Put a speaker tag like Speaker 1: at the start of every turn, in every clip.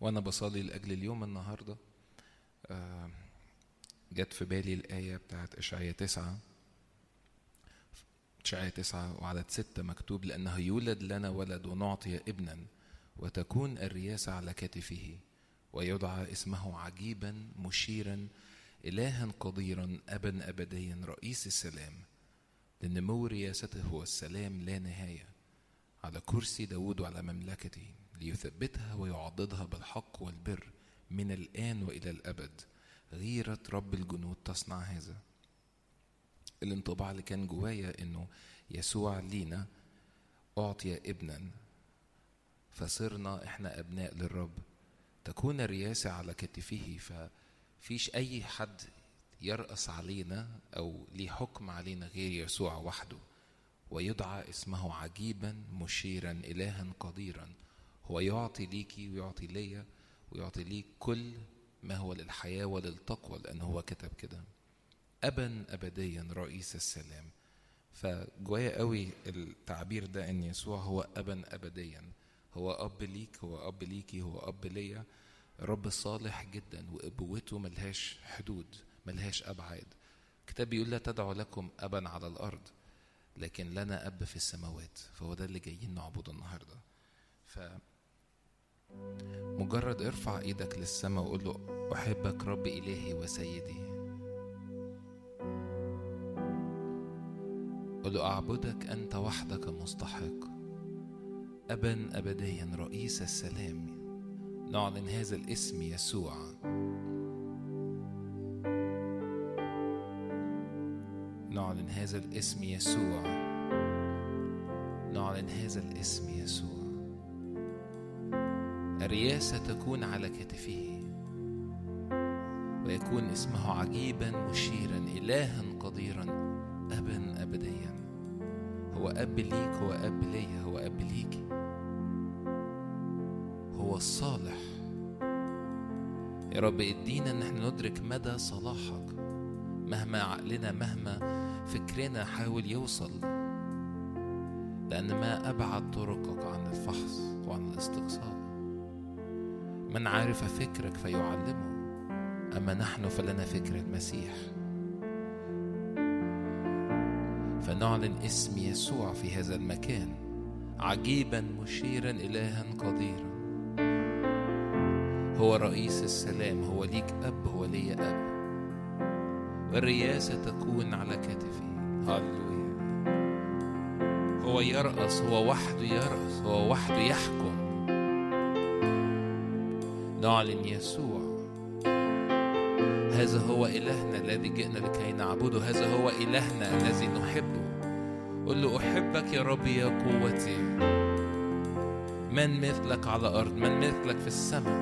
Speaker 1: وأنا بصلي لأجل اليوم النهاردة. آه، جت في بالي الآية بتاعت إشعياء تسعة. إشعياء تسعة وعدد ستة مكتوب لأنه يولد لنا ولد ونعطي ابنا وتكون الرياسة على كتفه ويدعى اسمه عجيبا مشيرا إلها قديرا أبا أبديا رئيس السلام. لنمو رياسته هو السلام لا نهاية. على كرسي داود وعلى مملكته. ليثبتها ويعضدها بالحق والبر من الآن وإلى الأبد. غيرة رب الجنود تصنع هذا. الانطباع اللي كان جوايا إنه يسوع لينا أعطي ابنا فصرنا إحنا أبناء للرب. تكون الرياسة على كتفه ففيش أي حد يرأس علينا أو ليه حكم علينا غير يسوع وحده. ويدعى اسمه عجيبا مشيرا الها قديرا. هو يعطي ليكي ويعطي ليا ويعطي ليك كل ما هو للحياة وللتقوى لأنه هو كتب كده. أبا أبديا رئيس السلام. فجوايا قوي التعبير ده إن يسوع هو ابا ابديا. هو أب ليك هو أب ليكي هو أب ليا. رب صالح جدا وأبوته ملهاش حدود ملهاش أبعاد. الكتاب بيقول لا تدعوا لكم ابا على الأرض لكن لنا أب في السماوات. فهو ده اللي جايين نعبده النهارده. ف مجرد ارفع إيدك للسماء وقول له أحبك رب إلهي وسيدي. قل أعبدك أنت وحدك مستحق. أبا أبديا رئيس السلام. نعلن هذا الاسم يسوع. نعلن هذا الاسم يسوع. نعلن هذا الاسم يسوع. الرياسة تكون على كتفه. ويكون اسمه عجيبا مشيرا إلها قديرا أبا أبديا. هو أب ليك هو أب ليا هو أب ليك. هو الصالح. يا رب إدينا إن إحنا ندرك مدى صلاحك. مهما عقلنا مهما فكرنا حاول يوصل. لأن ما أبعد طرقك عن الفحص وعن الاستقصاء. من عرف فكرك فيعلمه. أما نحن فلنا فكر المسيح. فنعلن اسم يسوع في هذا المكان. عجيبا مشيرا إلها قديرا. هو رئيس السلام. هو ليك أب هو لي أب. والرياسة تكون على كتفي. هللويا. هو يرأس هو وحده يرأس هو وحده يحكم. نعلن يسوع. هذا هو إلهنا الذي جئنا لكي نعبده. هذا هو إلهنا الذي نحبه. قل له أحبك يا رب يا قوتي. من مثلك على الأرض من مثلك في السماء؟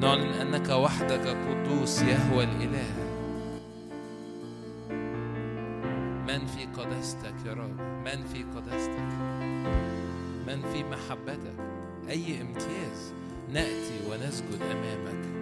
Speaker 1: نعلن أنك وحدك قدوس يهوى الإله. من في قداستك يا رب؟ من في قداستك من في محبتك؟ أي امتياز؟ نأتي ونسجد أمامك.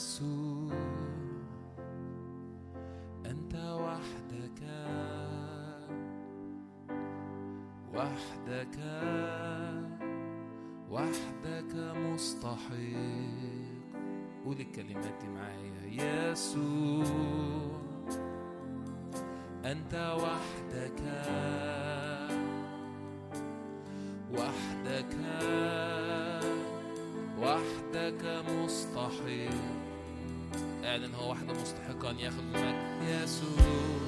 Speaker 1: يسوع أنت وحدك. وحدك. وحدك مستحق قول الكلمات دي معايا. يسوع. أنت وحدك. واحدة مستحقة أن ياخد المجد يسوع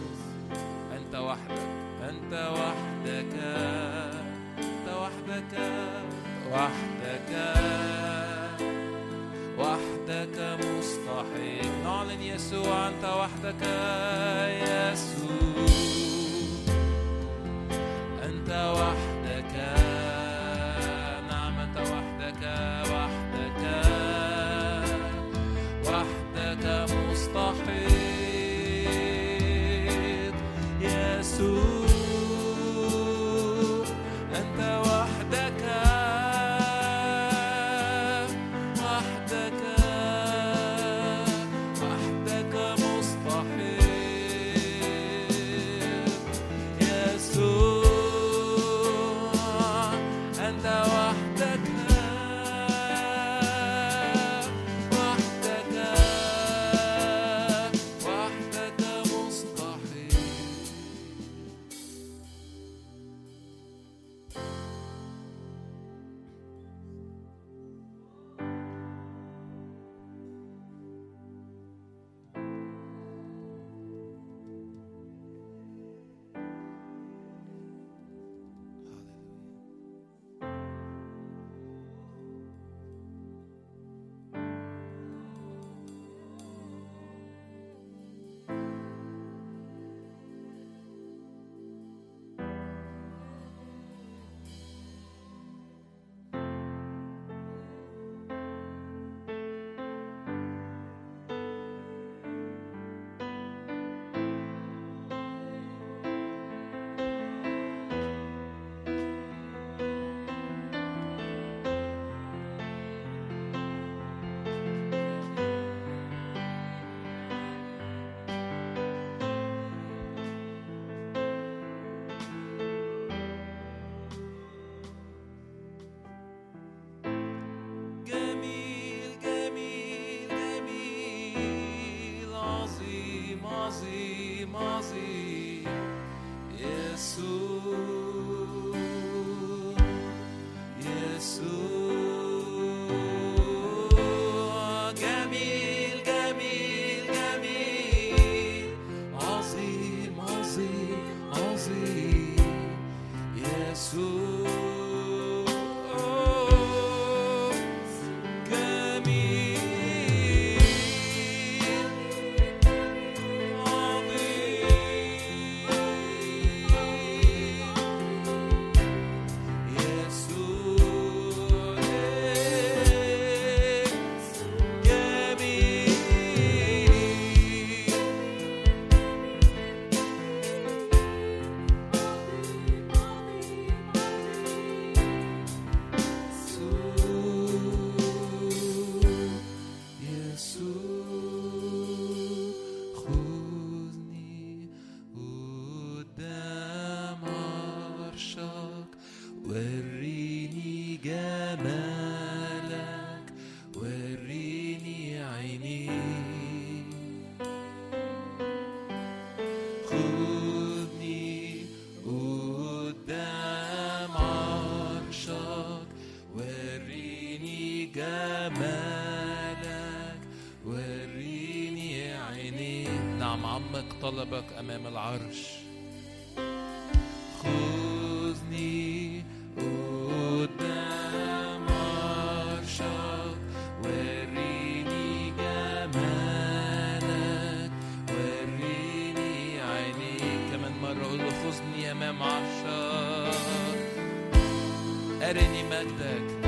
Speaker 1: eredni medved.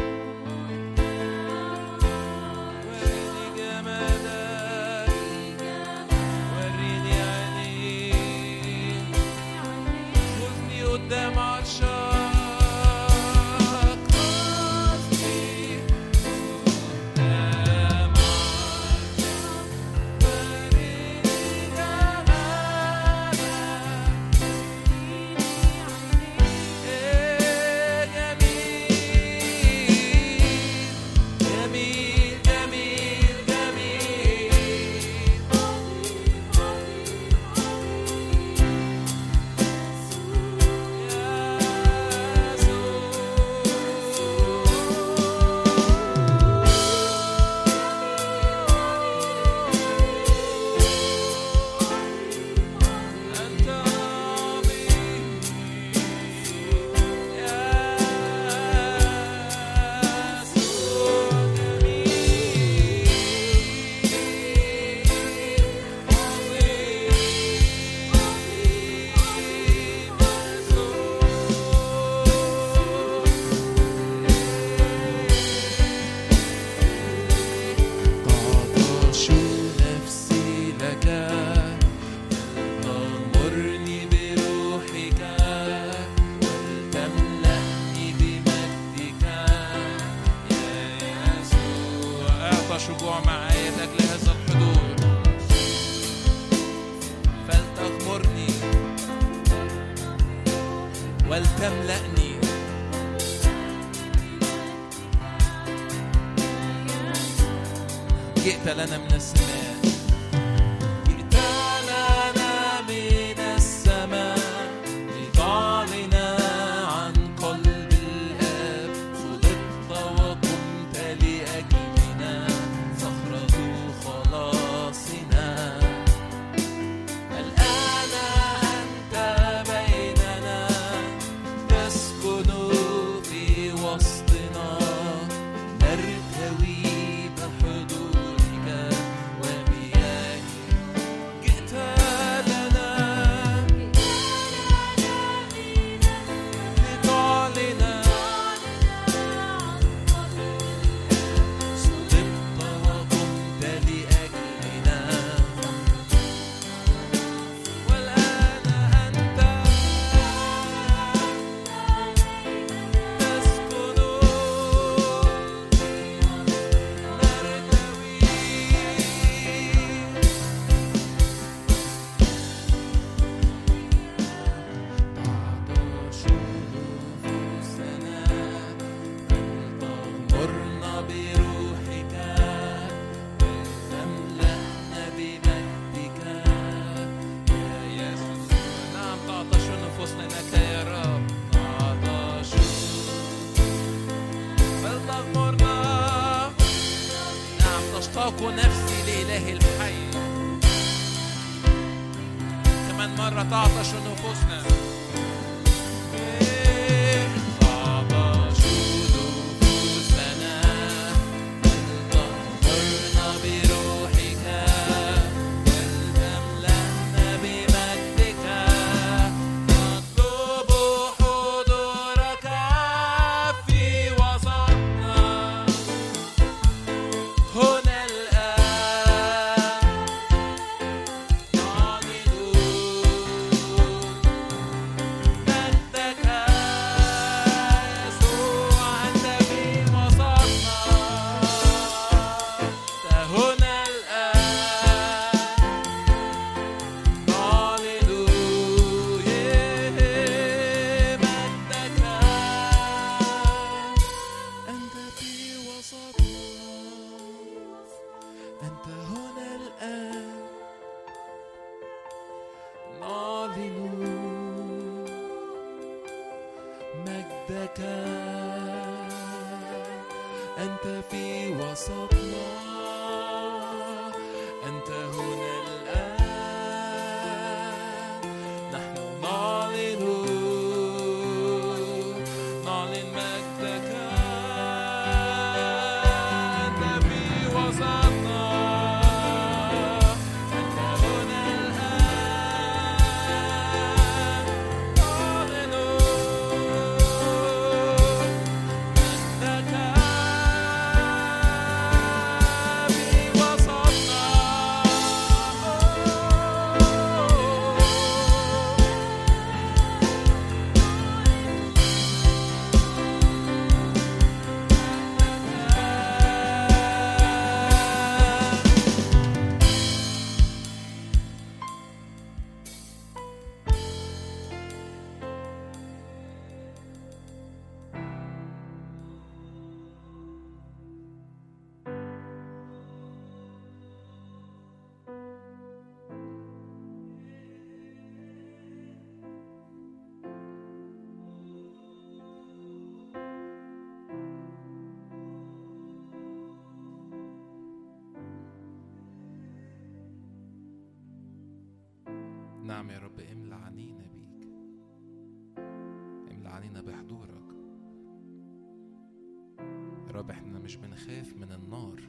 Speaker 1: مش بنخاف من النار.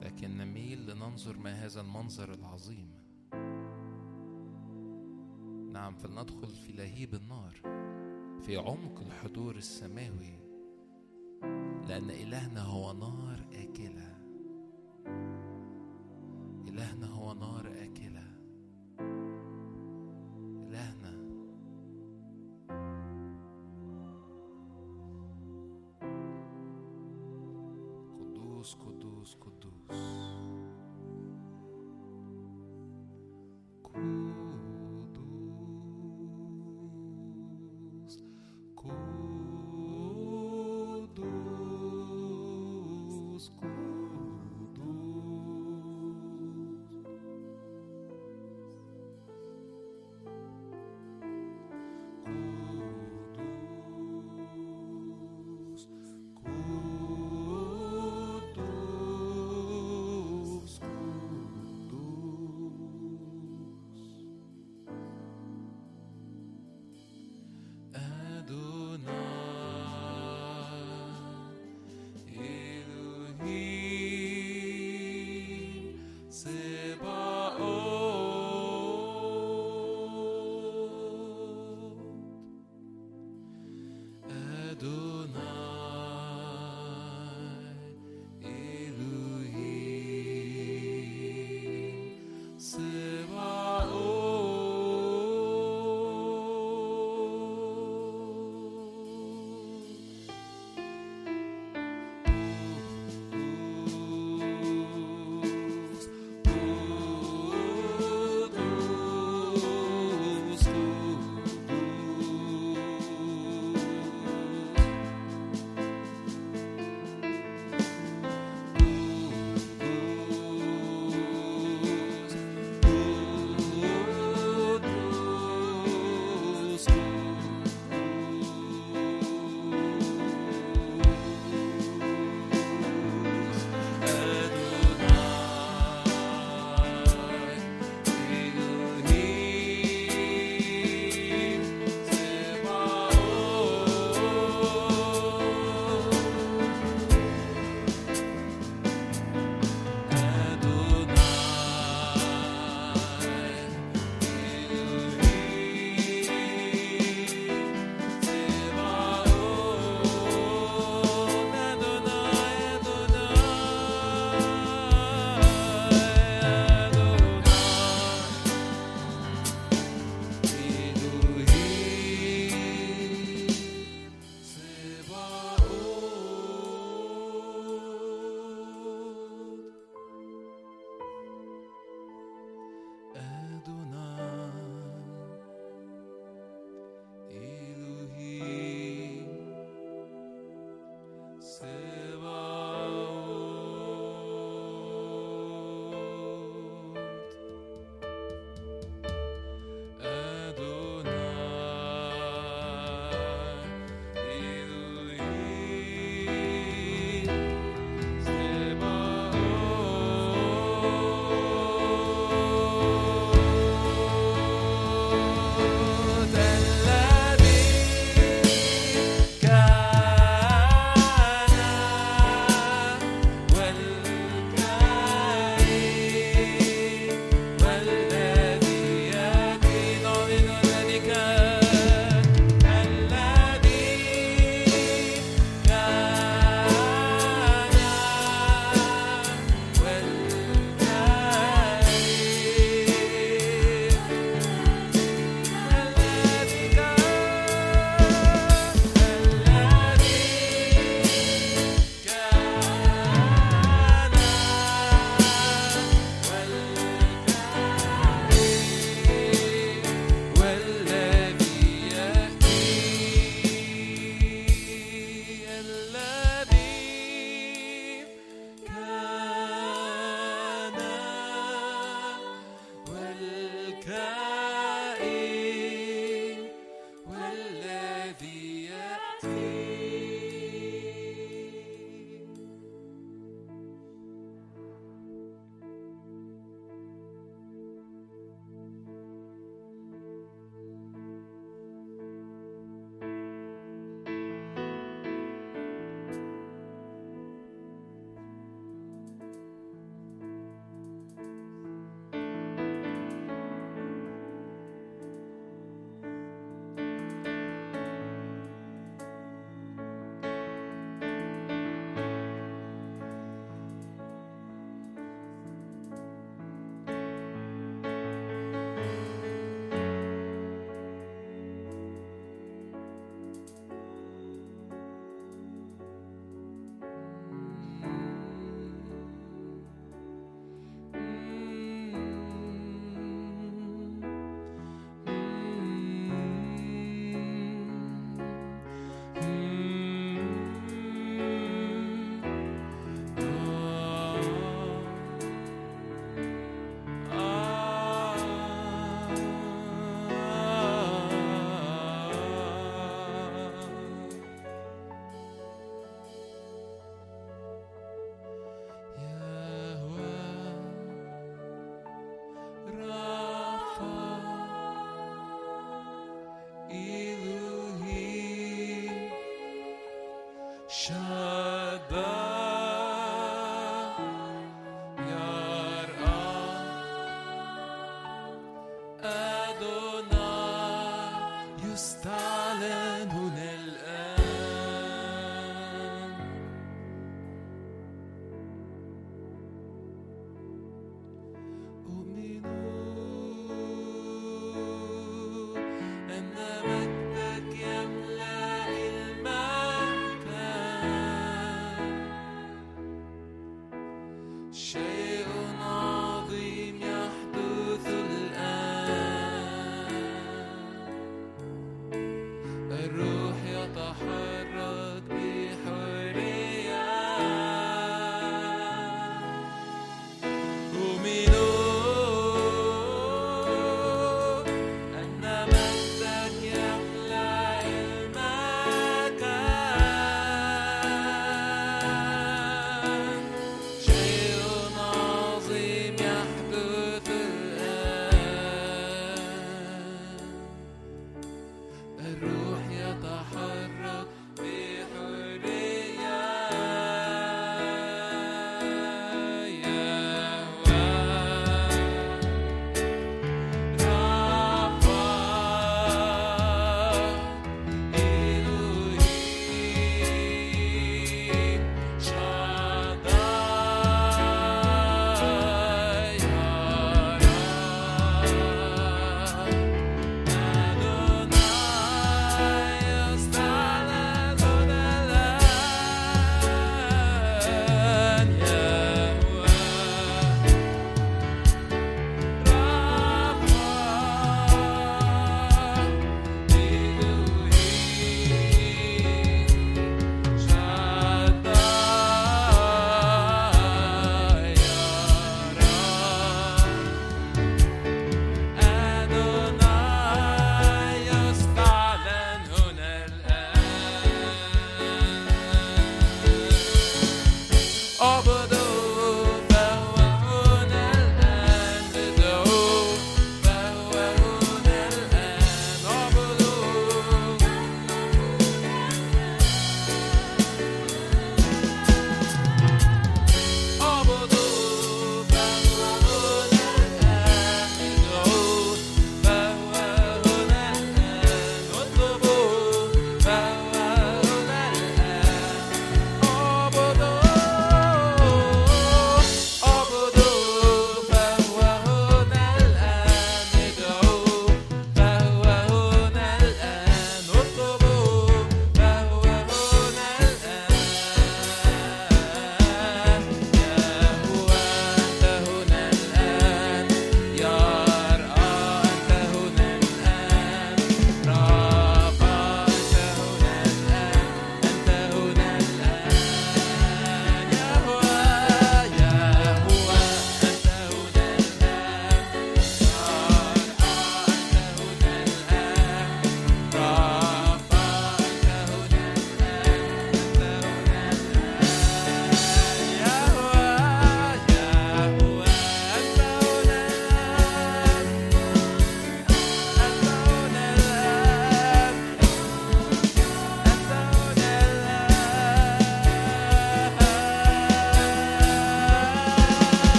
Speaker 1: لكن نميل لننظر ما هذا المنظر العظيم. نعم فلندخل في لهيب النار في عمق الحضور السماوي لأن إلهنا هو نار آكلة.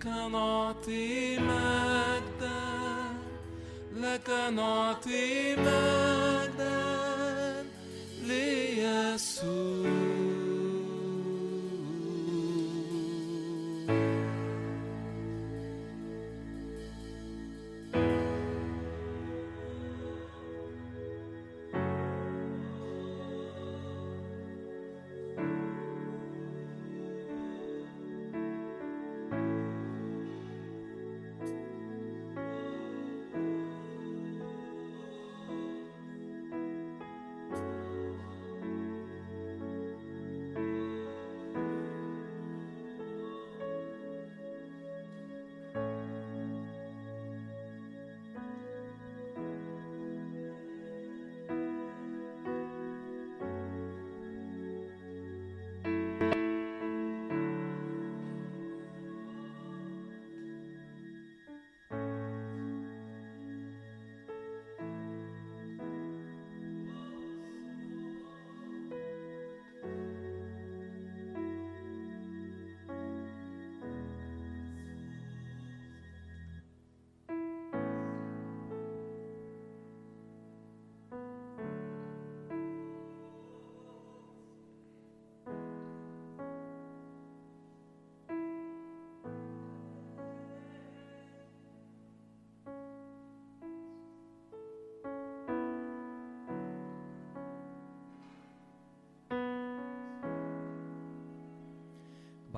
Speaker 1: لك نعطي مجدا لك نعطي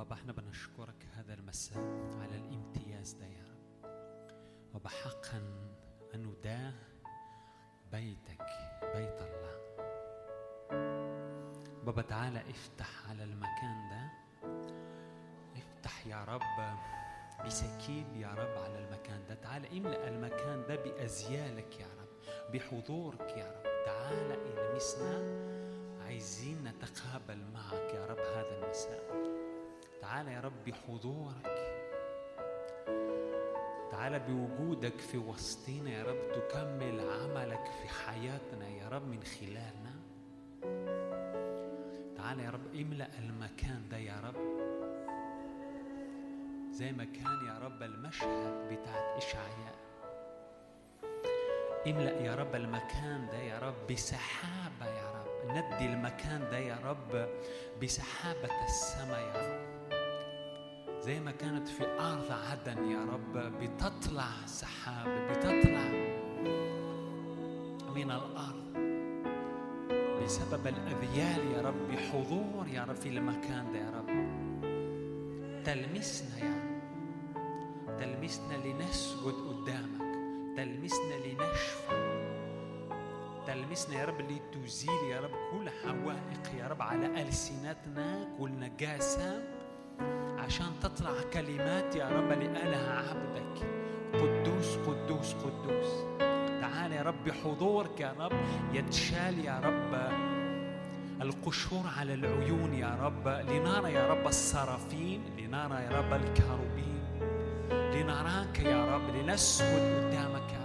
Speaker 2: بابا إحنا بنشكرك هذا المساء على الامتياز ده يا رب. بابا حقا انه ده بيتك بيت الله. بابا تعالى افتح على المكان ده. افتح يا رب بسكيب يا رب على المكان ده. تعالى املأ المكان ده بأزيالك يا رب بحضورك يا رب. تعالى المسنا عايزين نتقابل معك يا رب هذا المساء. تعالى يا رب بحضورك تعالى بوجودك في وسطنا يا رب تكمل عملك في حياتنا يا رب من خلالنا. تعالى يا رب املأ المكان ده يا رب زي ما كان يا رب المشهد بتاعت إشعياء. املأ يا رب المكان ده يا رب بسحابة يا رب ندي المكان ده يا رب بسحابة السماء يا رب. زي ما كانت في أرض عدن يا رب بتطلع سحاب بتطلع من الأرض. بسبب الأذيال يا رب بحضور يا رب في المكان ده يا رب. تلمسنا يا رب. تلمسنا لنسجد قدامك. تلمسنا لنشفى. تلمسنا يا رب لتزيل يا رب كل حوائق يا رب على ألسنتنا كل نجاسة. عشان تطلع كلمات يا رب لآله عبدك. قدوس قدوس قدوس. تعال يا رب بحضورك يا رب يتشال يا رب. القشور على العيون يا رب. لنرى يا رب السرافين لنرى يا رب الكروبين. لنراك يا رب لنسجد قدامك يا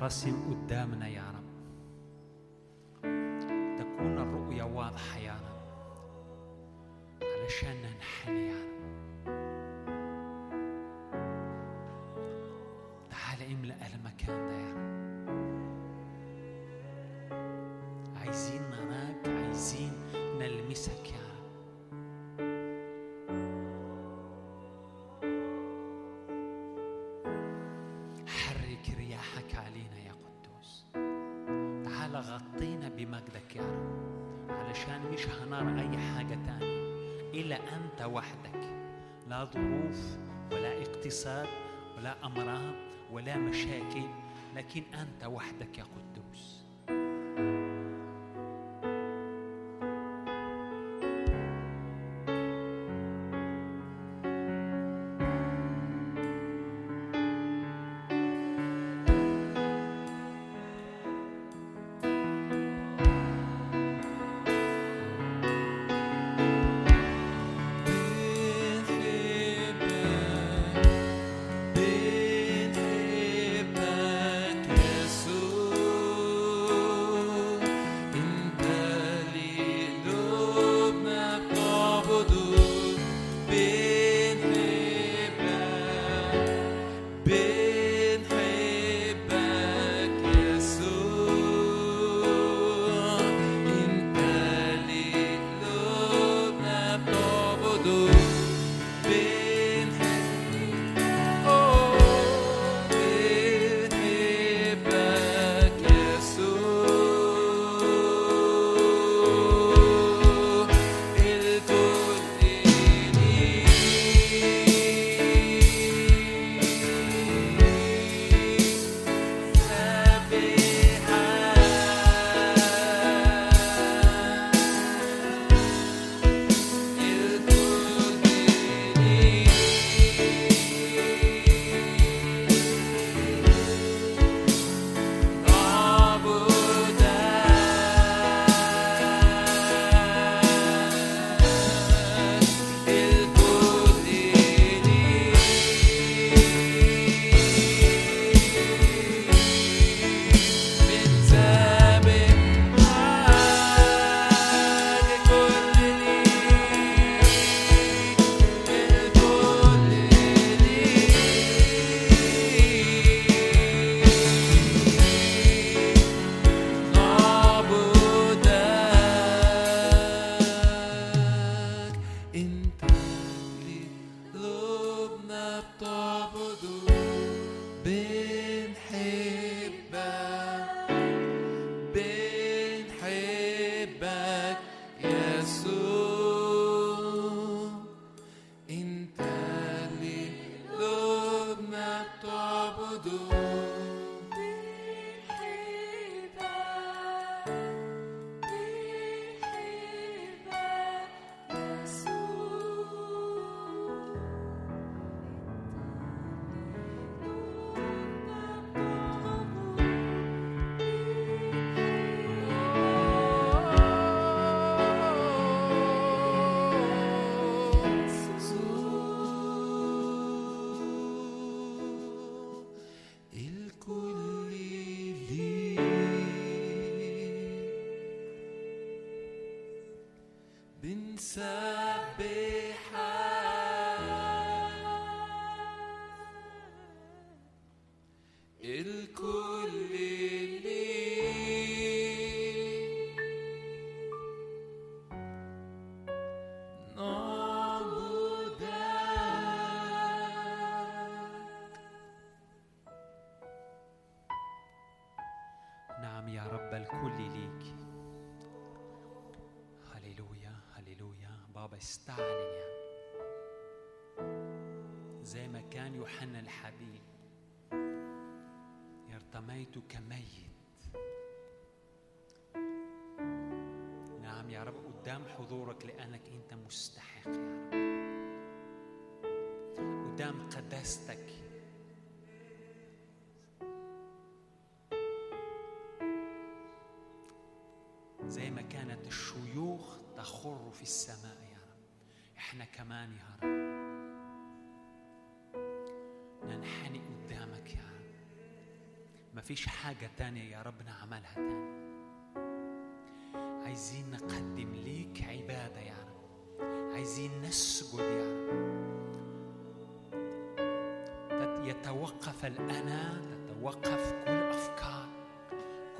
Speaker 2: تترسم قدامنا يا رب. مش هنرى أي حاجة تانية إلا أنت وحدك. لا ظروف ولا اقتصاد ولا أمراض ولا مشاكل لكن أنت وحدك يا قدوس. ارتميت كميت. نعم يا رب قدام حضورك لأنك أنت مستحق يا رب. قدام قداستك. زي ما كانت الشيوخ تخر في السماء يا رب. إحنا كمان يا رب. مفيش حاجة تانية يا رب نعملها تاني. عايزين نقدم ليك عبادة يا رب. عايزين نسجد يا رب. يتوقف الأنا تتوقف كل أفكار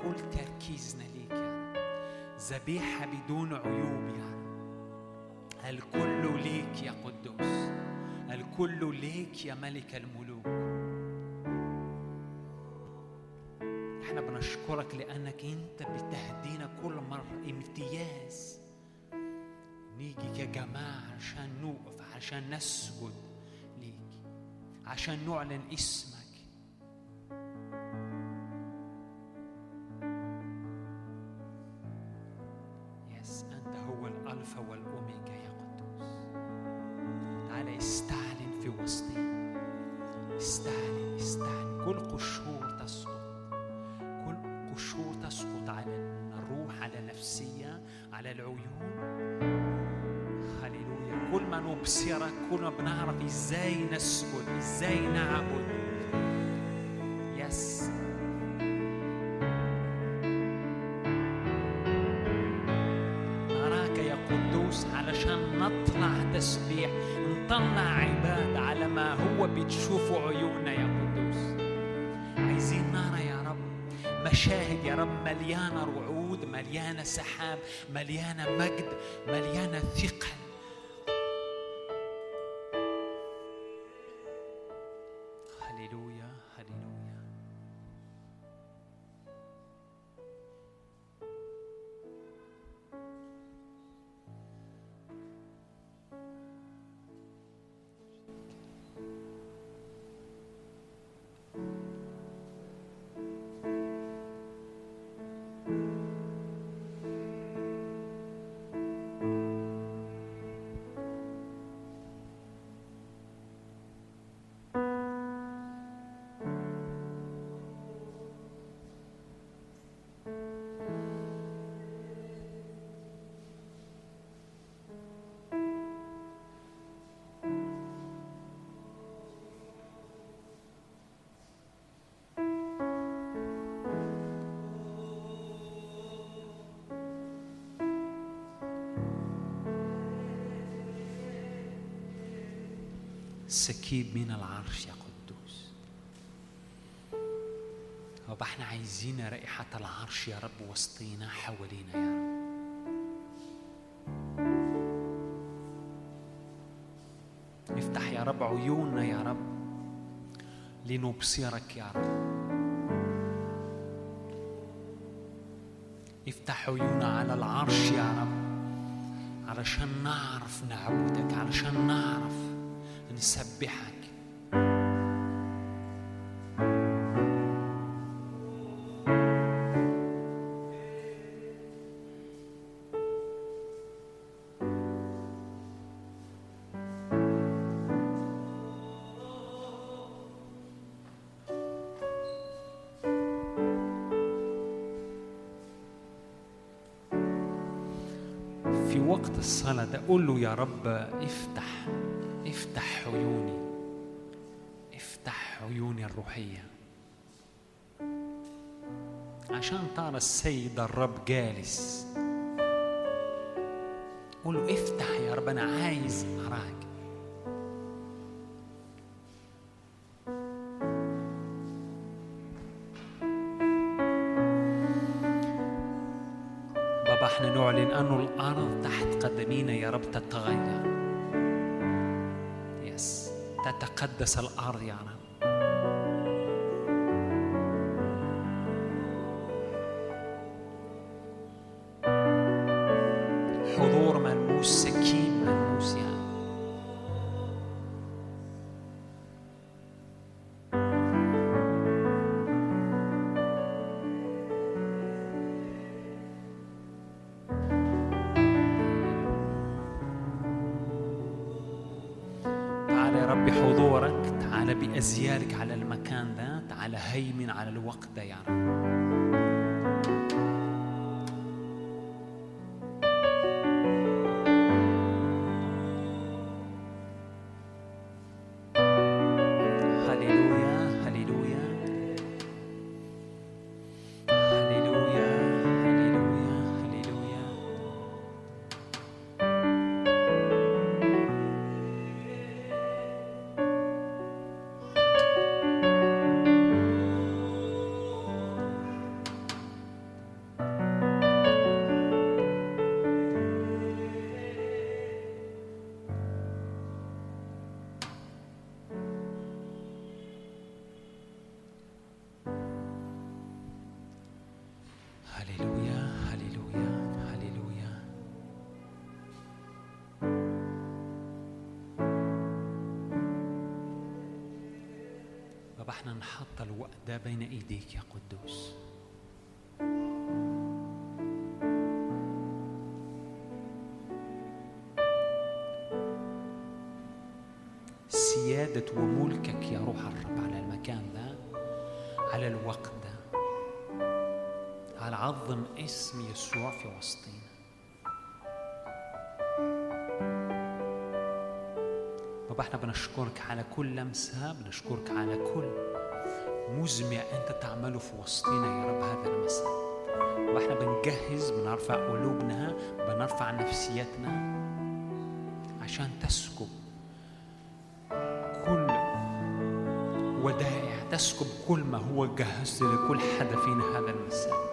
Speaker 2: كل تركيزنا ليك يا رب. ذبيحة بدون عيوب يا رب. الكل ليك يا قدوس. الكل ليك يا ملك الملوك. إحنا بنشكرك لأنك أنت بتهدينا كل مرة. امتياز. نيجي كجماعه عشان نوقف عشان نسجد ليك عشان نعلن اسمك سكيب من العرش يا قدوس. رب إحنا عايزين رائحة العرش يا رب وسطينا حوالينا يا رب. افتح يا رب عيوننا يا رب لنبصرك يا رب. افتح عيوننا على العرش يا رب علشان نعرف نعبدك علشان نعرف نسبحك. في وقت الصلاة ده قول له يا رب افتح. الروحية. عشان ترى السيد الرب جالس. قول له افتح يا رب أنا عايز أراك. بابا إحنا نعلن أنه الأرض تحت قدمينا يا رب تتغير. يس تتقدس الأرض يا رب. بين ايديك يا قدوس. سيادة وملكك يا روح الرب على المكان ده على الوقت ده على عظم اسم يسوع في وسطينا. بابا إحنا بنشكرك على كل لمسة بنشكرك على كل مزمع أنت تعمله في وسطينا يا رب هذا المساء. وإحنا بنجهز بنرفع قلوبنا بنرفع نفسيتنا عشان تسكب كل ودائع تسكب كل ما هو جهز لكل حدا فينا هذا المساء.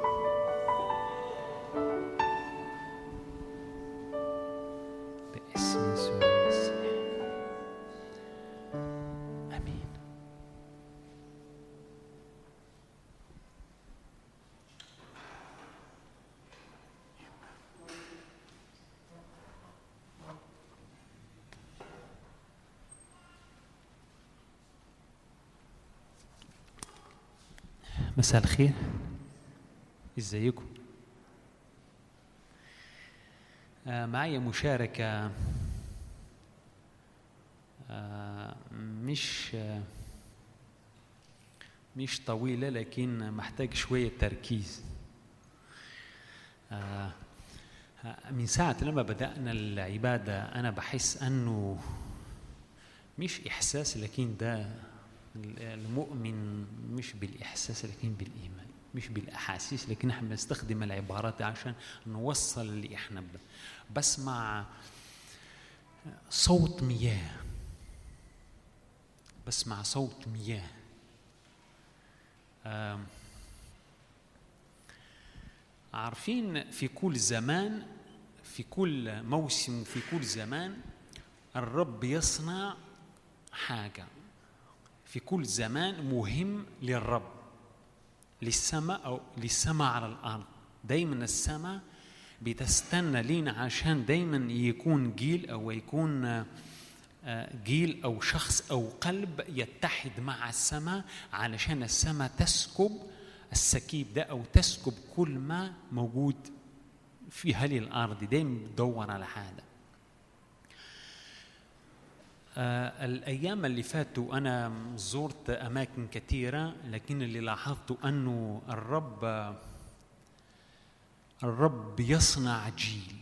Speaker 2: مساء الخير. إزيكم؟ آه، معي مشاركة آه، مش آه، مش طويلة لكن محتاج شوية تركيز. آه، من ساعة لما بدأنا العبادة أنا بحس أنه مش إحساس لكن ده المؤمن مش بالإحساس لكن بالإيمان مش بالأحاسيس لكن إحنا بنستخدم العبارات عشان نوصل اللي إحنا بسمع صوت مياه بسمع صوت مياه. عارفين في كل زمان في كل موسم وفي كل زمان الرب يصنع حاجة. في كل زمان مهم للرب للسماء أو للسماء على الأرض. دايما السماء بتستنى لينا عشان دايما يكون جيل أو يكون آه، جيل أو شخص أو قلب يتحد مع السماء علشان السماء تسكب السكيب ده أو تسكب كل ما موجود في هذه الأرض. دايما بتدور على آه، الأيام اللي فاتوا أنا زرت أماكن كثيرة لكن اللي لاحظته أنه الرب الرب يصنع جيل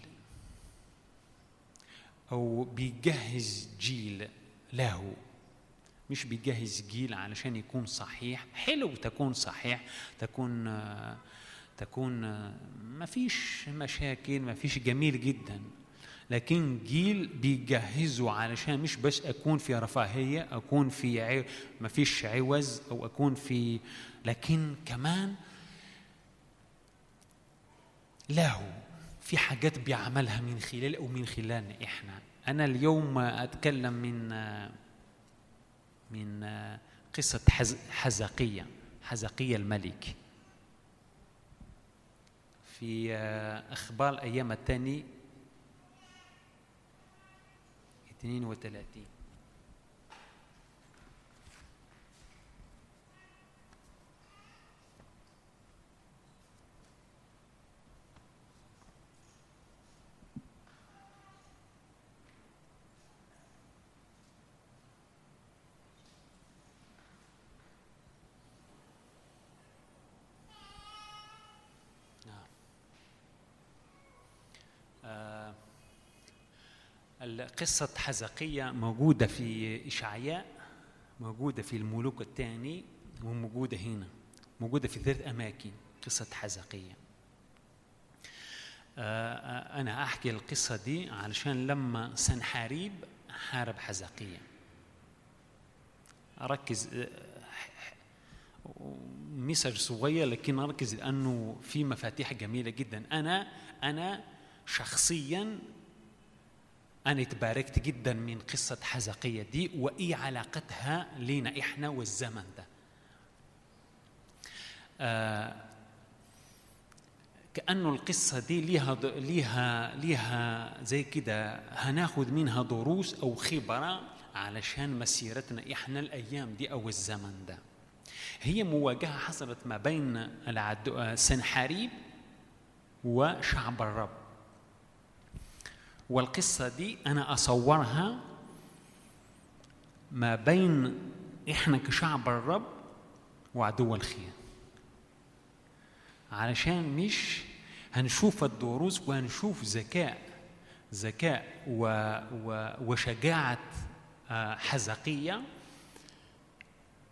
Speaker 2: أو بيجهز جيل له. مش بيجهز جيل علشان يكون صحيح حلو تكون صحيح تكون آه، تكون آه، ما فيش مشاكل ما فيش جميل جدا. لكن جيل بيجهزوا علشان مش بس أكون في رفاهية أكون في. ما فيش عوز أو أكون في لكن كمان له في حاجات بيعملها من خلال أو من خلالنا إحنا أنا اليوم أتكلم من من قصة حز... حزقية حزقية الملك في أخبار الأيام الثاني 32 قصة حزقية موجودة في إشعياء موجودة في الملوك الثاني وموجودة هنا موجودة في ثلاث أماكن قصة حزقية. أنا أحكي القصة دي علشان لما سنحاريب حارب حزقية. أركز مسج صغير لكن أركز لأنه في مفاتيح جميلة جدا. أنا أنا شخصيا أنا تباركت جدا من قصة حزقية دي وإيه علاقتها لنا إحنا والزمن ده. آه كأنه القصة دي ليها ليها ليها زي كده هناخد منها دروس أو خبرة علشان مسيرتنا إحنا الأيام دي أو الزمن ده. هي مواجهة حصلت ما بين العدو سنحاريب وشعب الرب. والقصة دي أنا أصورها ما بين إحنا كشعب الرب وعدو الخير علشان مش هنشوف الدروس وهنشوف ذكاء ذكاء و و وشجاعة حزقية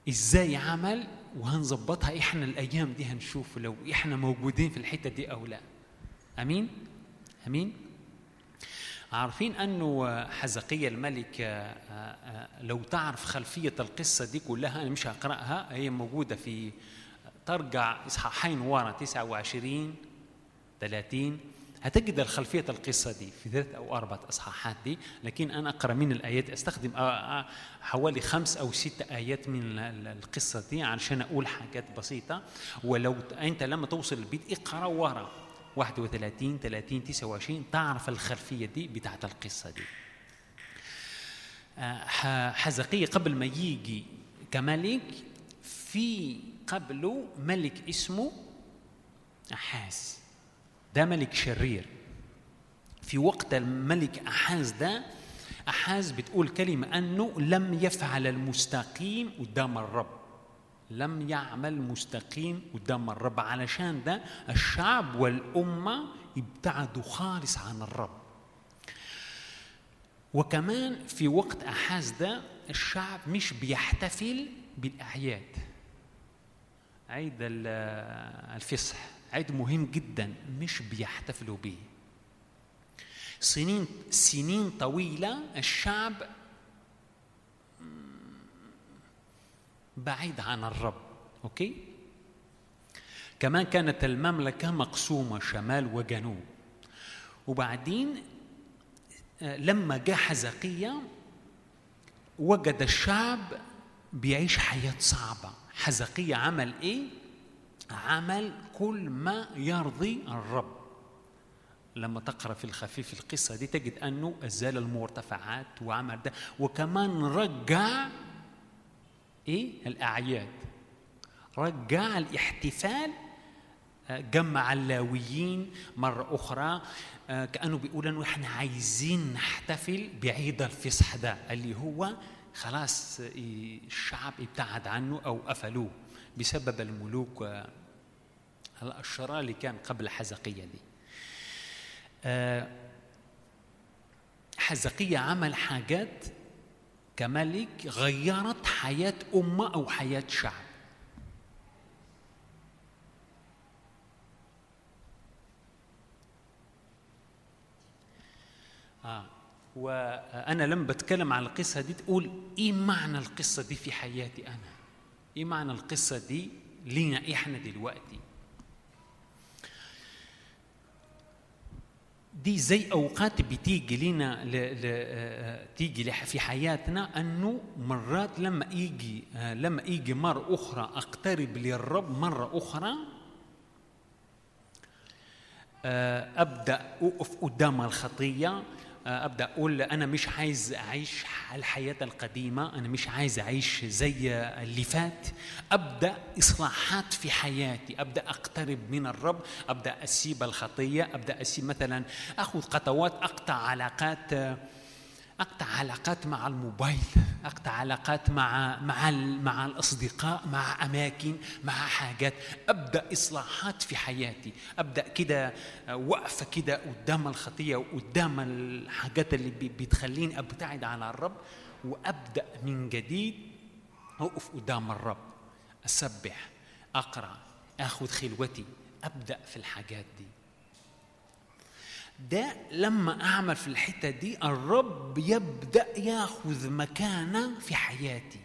Speaker 2: إزاي عمل وهنظبطها إحنا الأيام دي هنشوف لو إحنا موجودين في الحتة دي أو لا. أمين؟ أمين؟ عارفين أنه حزقية الملك لو تعرف خلفية القصة دي كلها أنا مش هقرأها هي موجودة في ترجع إصحاحين ورا 29 30 هتجد الخلفية القصة دي في ثلاث أو أربعة أصحاحات دي لكن أنا أقرأ من الآيات أستخدم حوالي خمس أو ست آيات من القصة دي علشان أقول حاجات بسيطة. ولو أنت لما توصل البيت اقرأ ورا. 31 30 29 تعرف الخلفية دي بتاعت القصة دي. حزقية قبل ما يجي كملك في قبله ملك اسمه أحاز ده ملك شرير. في وقت الملك أحاز ده أحاز بتقول كلمة أنه لم يفعل المستقيم قدام الرب. لم يعمل مستقيم قدام الرب. علشان ده الشعب والأمة ابتعدوا خالص عن الرب. وكمان في وقت أحاز ده الشعب مش بيحتفل بالأعياد. عيد الفصح عيد مهم جدا مش بيحتفلوا به سنين سنين طويلة الشعب بعيد عن الرب أوكي؟ كمان كانت المملكة مقسومة شمال وجنوب. وبعدين لما جاء حزقية وجد الشعب بيعيش حياة صعبة. حزقية عمل إيه؟ عمل كل ما يرضي الرب. لما تقرأ في الخفيف القصة دي تجد أنه أزال المرتفعات وعمل ده. وكمان رجع إيه؟ الأعياد. رجع الاحتفال جمع اللاويين مرة أخرى كأنه بيقول إنه إحنا عايزين نحتفل بعيد الفصح ده اللي هو خلاص الشعب ابتعد عنه أو قفلوه بسبب الملوك الأشرار اللي كان قبل حزقية دي. حزقية عمل حاجات كملك غيرت حياة أمة أو حياة شعب. آه. وأنا لما بتكلم عن القصة دي تقول إيه معنى القصة دي في حياتي أنا؟ إيه معنى القصة دي لينا إحنا دلوقتي؟ دي زي أوقات بتيجي لنا ل... ل... آه، تيجي لح- في حياتنا أنه مرات لما يجي آه، لما يجي مرة أخرى أقترب للرب مرة أخرى آه، أبدأ أقف قدام الخطية آه، أبدأ أقول أنا مش عايز أعيش الحياة القديمة أنا مش عايز أعيش زي اللي فات. أبدأ إصلاحات في حياتي أبدأ أقترب من الرب أبدأ أسيب الخطية أبدأ أسيب مثلا أخذ خطوات أقطع علاقات آه، أقطع علاقات مع الموبايل أقطع علاقات مع مع مع الأصدقاء مع أماكن مع حاجات. أبدأ إصلاحات في حياتي. أبدأ كده آه، وقفة كده قدام الخطية وقدام الحاجات اللي بتخليني أبتعد عن الرب وأبدأ من جديد أقف قدام الرب. أسبح أقرأ آخذ خلوتي أبدأ في الحاجات دي. ده لما أعمل في الحتة دي الرب يبدأ ياخذ مكانة في حياتي.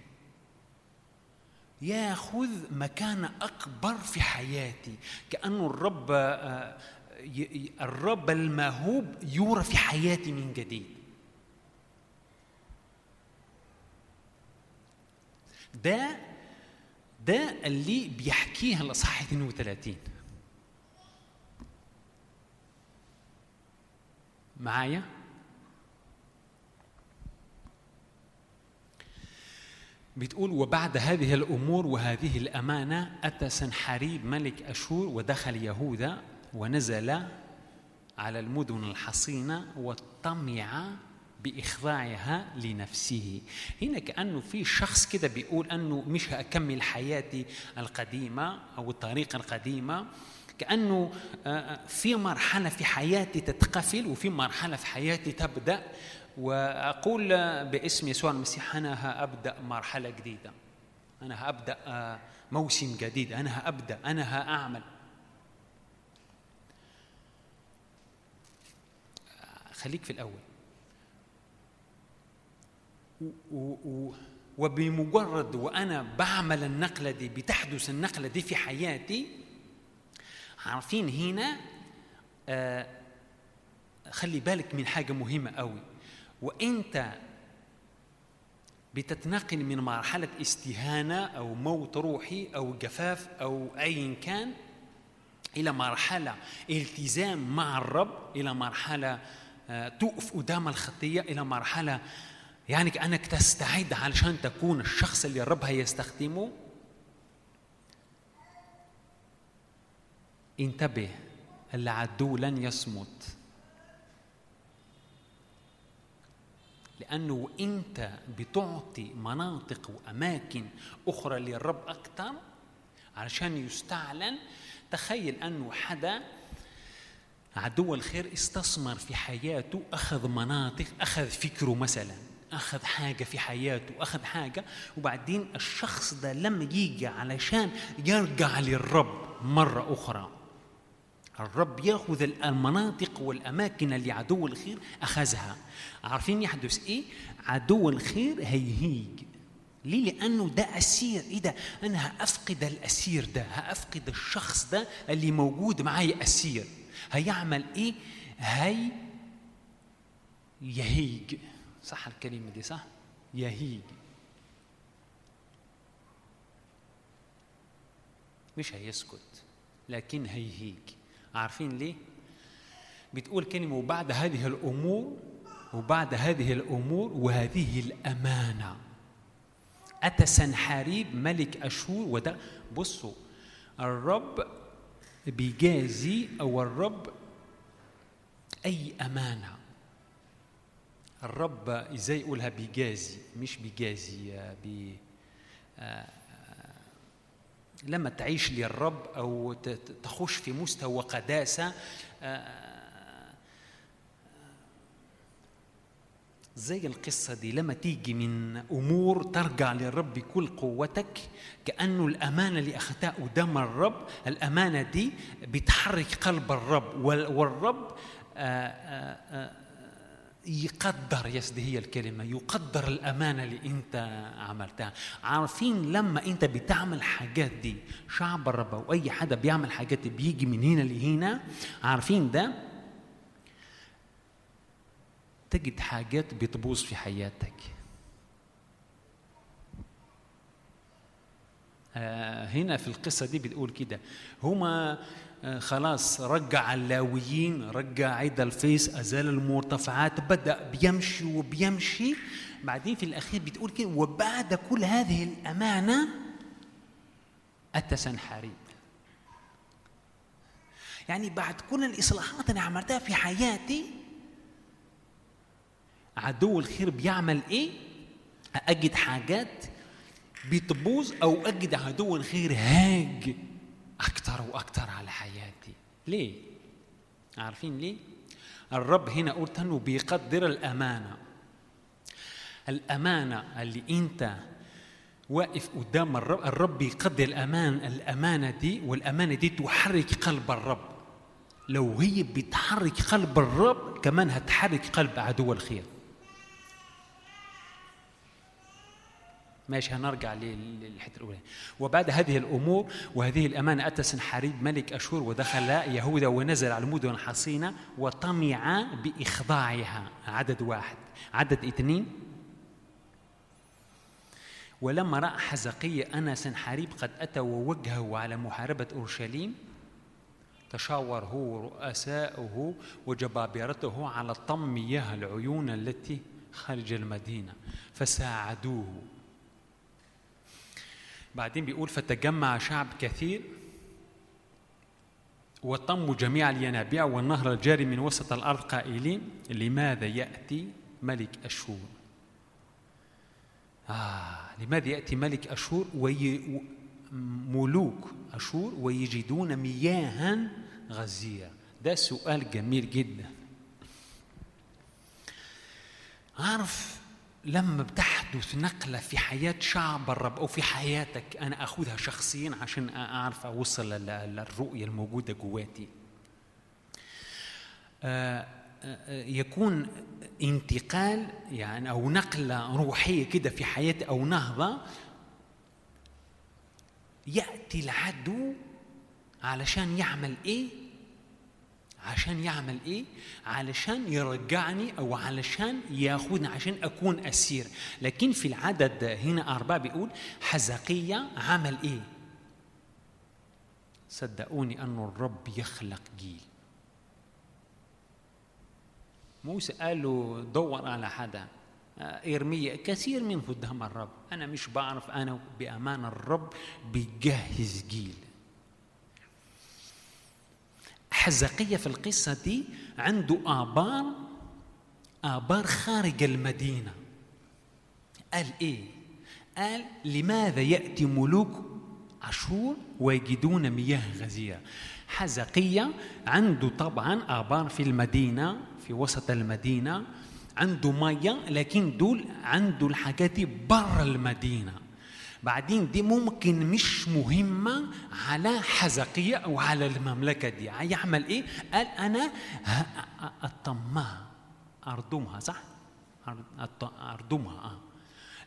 Speaker 2: ياخذ مكانة أكبر في حياتي. كانه الرب آه، الرب الموهوب يورى في حياتي من جديد. ده ده اللي بيحكيه الاصحاح 32 معايا؟ بتقول وبعد هذه الأمور وهذه الأمانة أتى سنحريب ملك أشور ودخل يهوذا ونزل على المدن الحصينة وطمع بإخضاعها لنفسه. هنا كأنه في شخص كده بيقول أنه مش هأكمل حياتي القديمة أو الطريقة القديمة. كأنه آه، في مرحلة في حياتي تتقفل وفي مرحلة في حياتي تبدأ. وأقول باسم يسوع المسيح أنا هأبدأ مرحلة جديدة. أنا هأبدأ آه، موسم جديد. أنا هأبدأ أنا هأعمل. خليك في الأول. و- و- وبمجرد وأنا بعمل النقلة دي بتحدث النقلة دي في حياتي عارفين هنا آه خلي بالك من حاجة مهمة قوي. وإنت بتتنقل من مرحلة استهانة أو موت روحي أو جفاف أو أي كان إلى مرحلة التزام مع الرب إلى مرحلة آه، تقف قدام الخطية إلى مرحلة يعني كأنك تستعد علشان تكون الشخص اللي الرب هيستخدمه. انتبه العدو لن يصمت. لأنه أنت بتعطي مناطق وأماكن أخرى للرب أكثر علشان يستعلن. تخيل أنه حدا عدو الخير استثمر في حياته أخذ مناطق أخذ فكره مثلا أخذ حاجة في حياته أخذ حاجة وبعدين الشخص ده لما يجي علشان يرجع للرب مرة أخرى. الرب ياخذ المناطق والأماكن اللي عدو الخير أخذها. عارفين يحدث إيه؟ عدو الخير هيهيج. ليه؟ لأنه ده أسير. إيه ده؟ أنا هأفقد الأسير ده هأفقد الشخص ده اللي موجود معي أسير. هيعمل إيه؟ هي يهيج. صح الكلمة دي صح؟ يهيج. مش هيسكت لكن هيهيج. عارفين ليه؟ بتقول كلمة وبعد هذه الأمور وبعد هذه الأمور وهذه الأمانة. أتى سنحاريب ملك أشور وده بصوا الرب بيجازي أو الرب أي أمانة. الرب إزاي يقولها بيجازي؟ مش بيجازي بي آه، لما تعيش للرب أو تخش في مستوى قداسة آه، زي القصة دي لما تيجي من أمور ترجع للرب بكل قوتك كأنه الأمانة اللي أخذتها قدام الرب الأمانة دي بتحرك قلب الرب وال- والرب آه، آه، يقدر يسدي هي الكلمة يقدر الأمانة اللي أنت عملتها. عارفين لما أنت بتعمل حاجات دي شعب الرب أو أي حدا بيعمل حاجات بيجي من هنا لهنا عارفين ده؟ تجد حاجات بتبوظ في حياتك. آه، هنا في القصة دي بتقول كده. هما خلاص رجع اللاويين رجع عيد الفيس أزال المرتفعات بدأ بيمشي وبيمشي. بعدين في الأخير بتقول كده وبعد كل هذه الأمانة أتى سنحاريب يعني بعد كل الإصلاحات اللي عملتها في حياتي عدو الخير بيعمل إيه؟ أجد حاجات بتبوظ أو أجد عدو الخير هاج. أكتر وأكتر على حياتي. ليه؟ عارفين ليه؟ الرب هنا قلت انه بيقدر الأمانة. الأمانة اللي أنت واقف قدام الرب الرب بيقدر الأمان الأمانة دي والأمانة دي تحرك قلب الرب. لو هي بتحرك قلب الرب كمان هتحرك قلب عدو الخير. ماشي هنرجع للحتة الأولى. وبعد هذه الأمور وهذه الأمانة اتى سنحاريب ملك اشور ودخل يهوذا ونزل على المدن الحصينه وطمع بإخضاعها. عدد واحد. عدد اثنين. ولما رأى حزقية ان سنحاريب قد أتى ووجهه على محاربة أورشليم تشاور هو رؤساؤه وجبابرته على طم مياه العيون التي خارج المدينة فساعدوه. بعدين بيقول فتجمع شعب كثير وطموا جميع الينابيع والنهر الجاري من وسط الأرض قائلين لماذا يأتي ملك أشور؟ آه لماذا يأتي ملك أشور؟ وي ملوك أشور ويجدون مياها غزيرة. ده سؤال جميل جدا. عارف لما بتحدث نقلة في حياة شعب الرب أو في حياتك أنا أخذها شخصيا عشان أعرف أوصل للرؤية الموجودة جواتي. آه، آه، يكون انتقال يعني أو نقلة روحية كده في حياتي أو نهضة يأتي العدو علشان يعمل إيه؟ عشان يعمل إيه؟ علشان يرجعني أو علشان ياخذني عشان أكون أسير. لكن في العدد هنا أربعة بيقول حزقية عمل إيه؟ صدقوني أن الرب يخلق جيل. موسى قال له دور على حدا. إرميا كثير من قدام الرب. أنا مش بعرف أنا بأمان الرب بيجهز جيل. حزقية في القصة دي عنده آبار آبار خارج المدينة. قال إيه؟ قال لماذا يأتي ملوك عاشور ويجدون مياه غزيرة حزقية عنده طبعا آبار في المدينة في وسط المدينة عنده مية لكن دول عنده الحاجات دي برا المدينة. بعدين دي ممكن مش مهمة على حزقية أو على المملكة دي يعمل إيه؟ قال أنا أطمها أردمها صح؟ أردمها آه.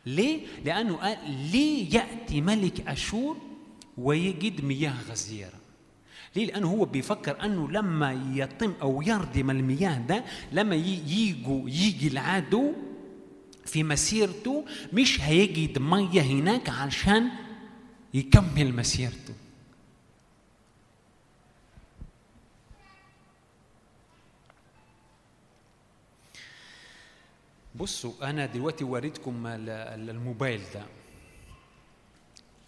Speaker 2: ليه؟ لأنه قال ليه يأتي ملك أشور ويجد مياه غزيرة ليه؟ لأنه هو بيفكر أنه لما يتم أو يردم المياه ده لما يجوا يجي العدو في مسيرته مش هيجد مية هناك عشان يكمل مسيرته. بصوا أنا دلوقتي وريتكم الموبايل ده.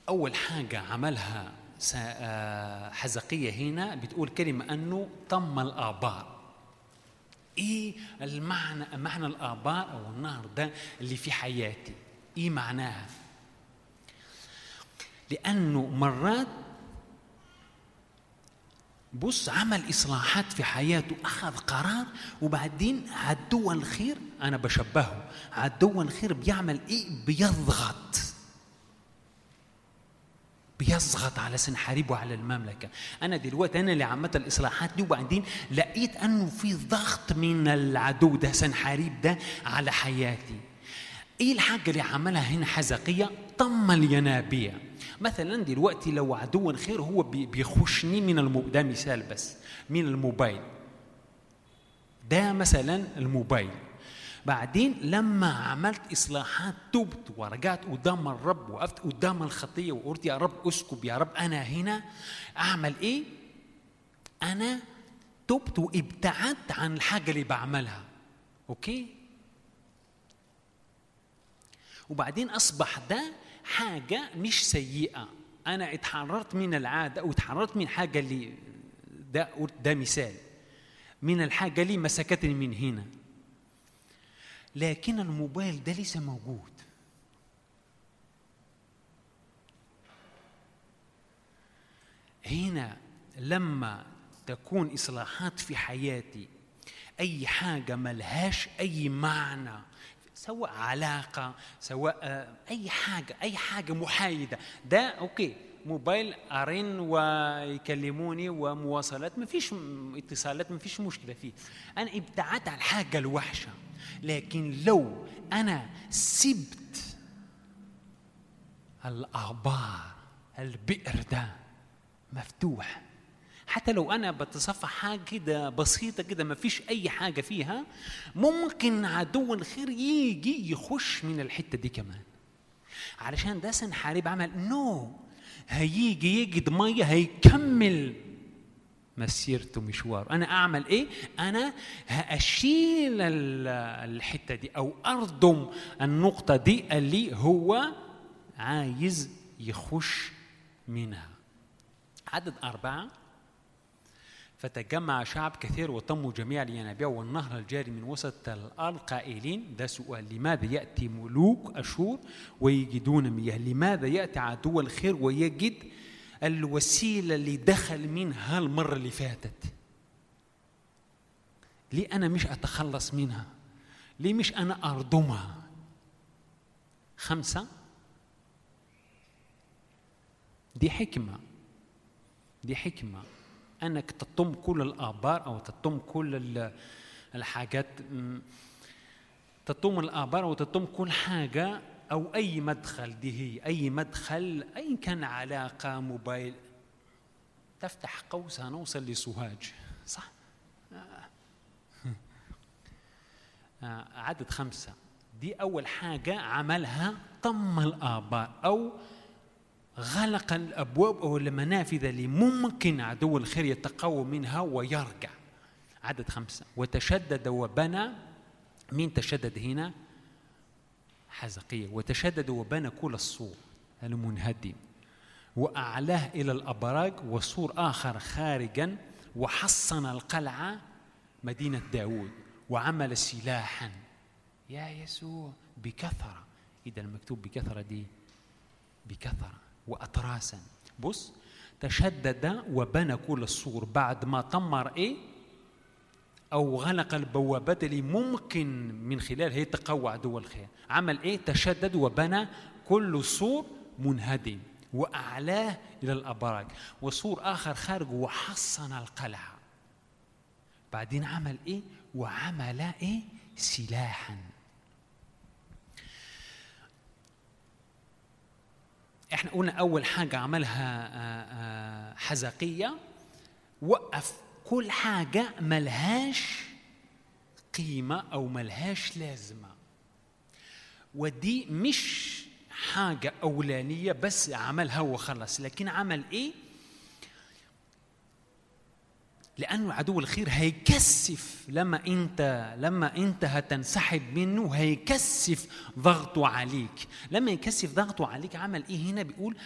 Speaker 2: أول حاجة عملها آه، حزقية هنا بتقول كلمة أنه طم الابار إيه المعنى معنى الآباء أو النهر ده اللي في حياتي؟ إيه معناها؟ لأنه مرات بص عمل إصلاحات في حياته أخذ قرار وبعدين عدو الخير أنا بشبهه عدو الخير بيعمل إيه؟ بيضغط. بيضغط على سنحارب وعلى المملكة. أنا دلوقتي أنا اللي عملت الإصلاحات دي وبعدين لقيت أنه في ضغط من العدو ده سنحارب ده على حياتي. إيه الحاجة اللي عملها هنا حزقية؟ طم الينابيع. مثلا دلوقتي لو عدو خير هو بي- بيخشني من المو... ده مثال بس من الموبايل. ده مثلا الموبايل. بعدين لما عملت إصلاحات تبت ورجعت قدام الرب وقفت قدام الخطية وقلت يا رب اسكب يا رب أنا هنا. أعمل إيه؟ أنا تبت وابتعدت عن الحاجة اللي بعملها. أوكي؟ وبعدين أصبح ده حاجة مش سيئة. أنا اتحررت من العادة واتحررت من حاجة اللي ده ده مثال. من الحاجة اللي مسكتني من هنا. لكن الموبايل ده لسه موجود. هنا لما تكون إصلاحات في حياتي أي حاجة ملهاش أي معنى سواء علاقة سواء آه، أي حاجة أي حاجة محايدة ده أوكي. موبايل ارن ويكلموني ومواصلات ما فيش اتصالات ما فيش مشكلة فيه. أنا ابتعدت عن الحاجة الوحشة. لكن لو أنا سبت الآبار البئر ده مفتوح. حتى لو أنا بتصفح حاجة كده بسيطة كده ما فيش أي حاجة فيها ممكن عدو الخير يجي يخش من الحتة دي كمان. علشان ده سنحارب عمل. نو هيجي يجد مية هيكمل مسيرته مشوار أنا أعمل إيه؟ أنا هأشيل ال- الحتة دي أو أرضم النقطة دي اللي هو عايز يخش منها. عدد أربعة. فتجمع شعب كثير وطموا جميع الينابيع والنهر الجاري من وسط الأرض قائلين ده سؤال لماذا يأتي ملوك أشور ويجدون مياه؟ لماذا يأتي عدو الخير ويجد الوسيلة اللي دخل منها المرة اللي فاتت؟ ليه أنا مش أتخلص منها؟ ليه مش أنا أرضمها؟ خمسة؟ دي حكمة. دي حكمة. أنك تطم كل الآبار أو تطم كل ال- الحاجات تطم الآبار أو تطم كل حاجة أو أي مدخل دي هي أي مدخل أي كان علاقة موبايل. تفتح قوس هنوصل لسوهاج صح؟ آه، عدد خمسة. دي أول حاجة عملها طم الآبار أو غلق الأبواب أو المنافذ اللي ممكن عدو الخير يتقوى منها ويرجع. عدد خمسة. وتشدد وبنى مين تشدد هنا؟ حزقية. وتشدد وبنى كل السور المنهدم. وأعلاه إلى الأبراج وسور آخر خارجا. وحصن القلعة مدينة داود. وعمل سلاحا. يا يسوع بكثرة. إذا المكتوب بكثرة دي بكثرة. وأطراسا بص تشدد وبنى كل السور بعد ما طمر إيه؟ أو غلق البوابات اللي ممكن من خلالها يتقوى عدو الخير. عمل إيه؟ تشدد وبنى كل سور منهدم وأعلاه إلى الأبراج. وسور آخر خارج وحصن القلعة. بعدين عمل إيه؟ وعمل إيه؟ سلاحاً. إحنا قلنا أول حاجة عملها آه، آه، حزقيه وقف كل حاجة ملهاش قيمة أو ملهاش لازمة. ودي مش حاجة أولانية بس عملها وخلص لكن عمل إيه؟ لأنه عدو الخير هيكثف لما انت لما أنت هتنسحب منه هيكثف ضغطه عليك. لما يكثف ضغطه عليك عمل إيه؟ هنا بيقول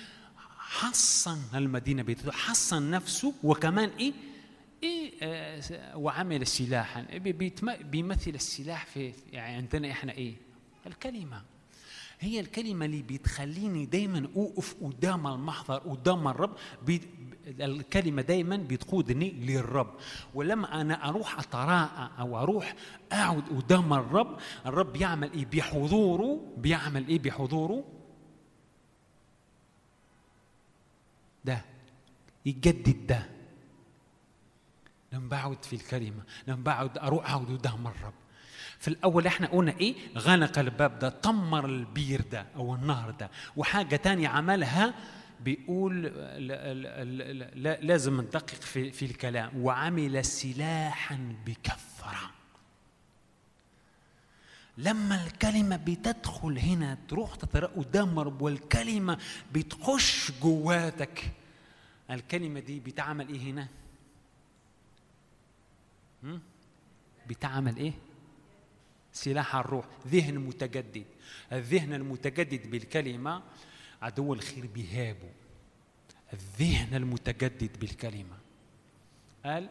Speaker 2: حصن المدينة بيته حصن نفسه وكمان إيه؟ إيه آه وعمل سلاحا. بيمثل السلاح في يعني عندنا إحنا إيه؟ الكلمة. هي الكلمة اللي بتخليني دايما أوقف قدام المحضر قدام الرب الكلمة دايما بتقودني للرب. ولما أنا أروح أتراءى أو أروح أقعد قدام الرب الرب بيعمل إيه؟ بحضوره. بيعمل إيه بحضوره؟ يجدد ده. لما بقعد في الكلمة لما بقعد أروح أقعد قدام الرب. في الأول إحنا قلنا إيه؟ غلق الباب ده طمر البير ده أو النهر ده. وحاجة تانية عملها بيقول لا لازم ندقق في, في الكلام. وعمل سلاحا بكثرة لما الكلمة بتدخل هنا تروح تترقى قدام رب والكلمة بتخش جواتك. الكلمة دي بتعمل إيه هنا؟ بتعمل إيه؟ سلاح الروح ذهن متجدد. الذهن المتجدد بالكلمة عدو الخير بيهابه الذهن المتجدد بالكلمة. قال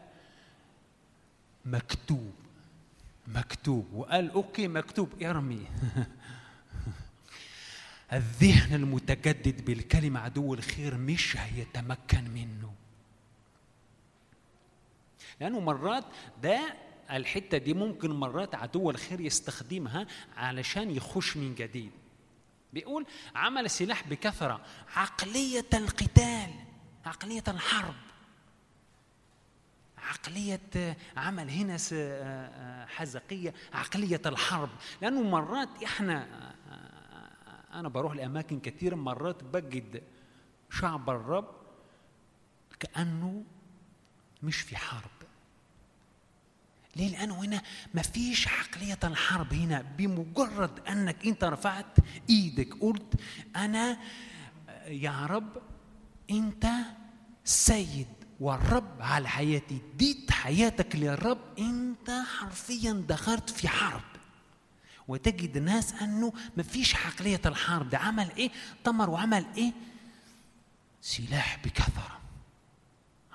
Speaker 2: مكتوب مكتوب. وقال أوكي مكتوب ارمي. الذهن المتجدد بالكلمة عدو الخير مش هيتمكن منه. لأنه مرات ده الحتة دي ممكن مرات عدو الخير يستخدمها علشان يخش من جديد. بيقول عمل سلاح بكثرة. عقلية القتال عقلية الحرب. عقلية عمل هنا حزقية عقلية الحرب. لأنه مرات إحنا أنا بروح لأماكن كثيرة مرات بجد شعب الرب كأنه مش في حرب. ليه؟ لأنه هنا ما فيش عقلية الحرب هنا. بمجرد أنك أنت رفعت إيدك قلت أنا يا رب أنت سيد والرب على حياتي. اديت حياتك للرب. أنت حرفيا دخلت في حرب. وتجد ناس أنه ما فيش عقلية الحرب. ده عمل إيه؟ طمر وعمل إيه؟ سلاح بكثرة.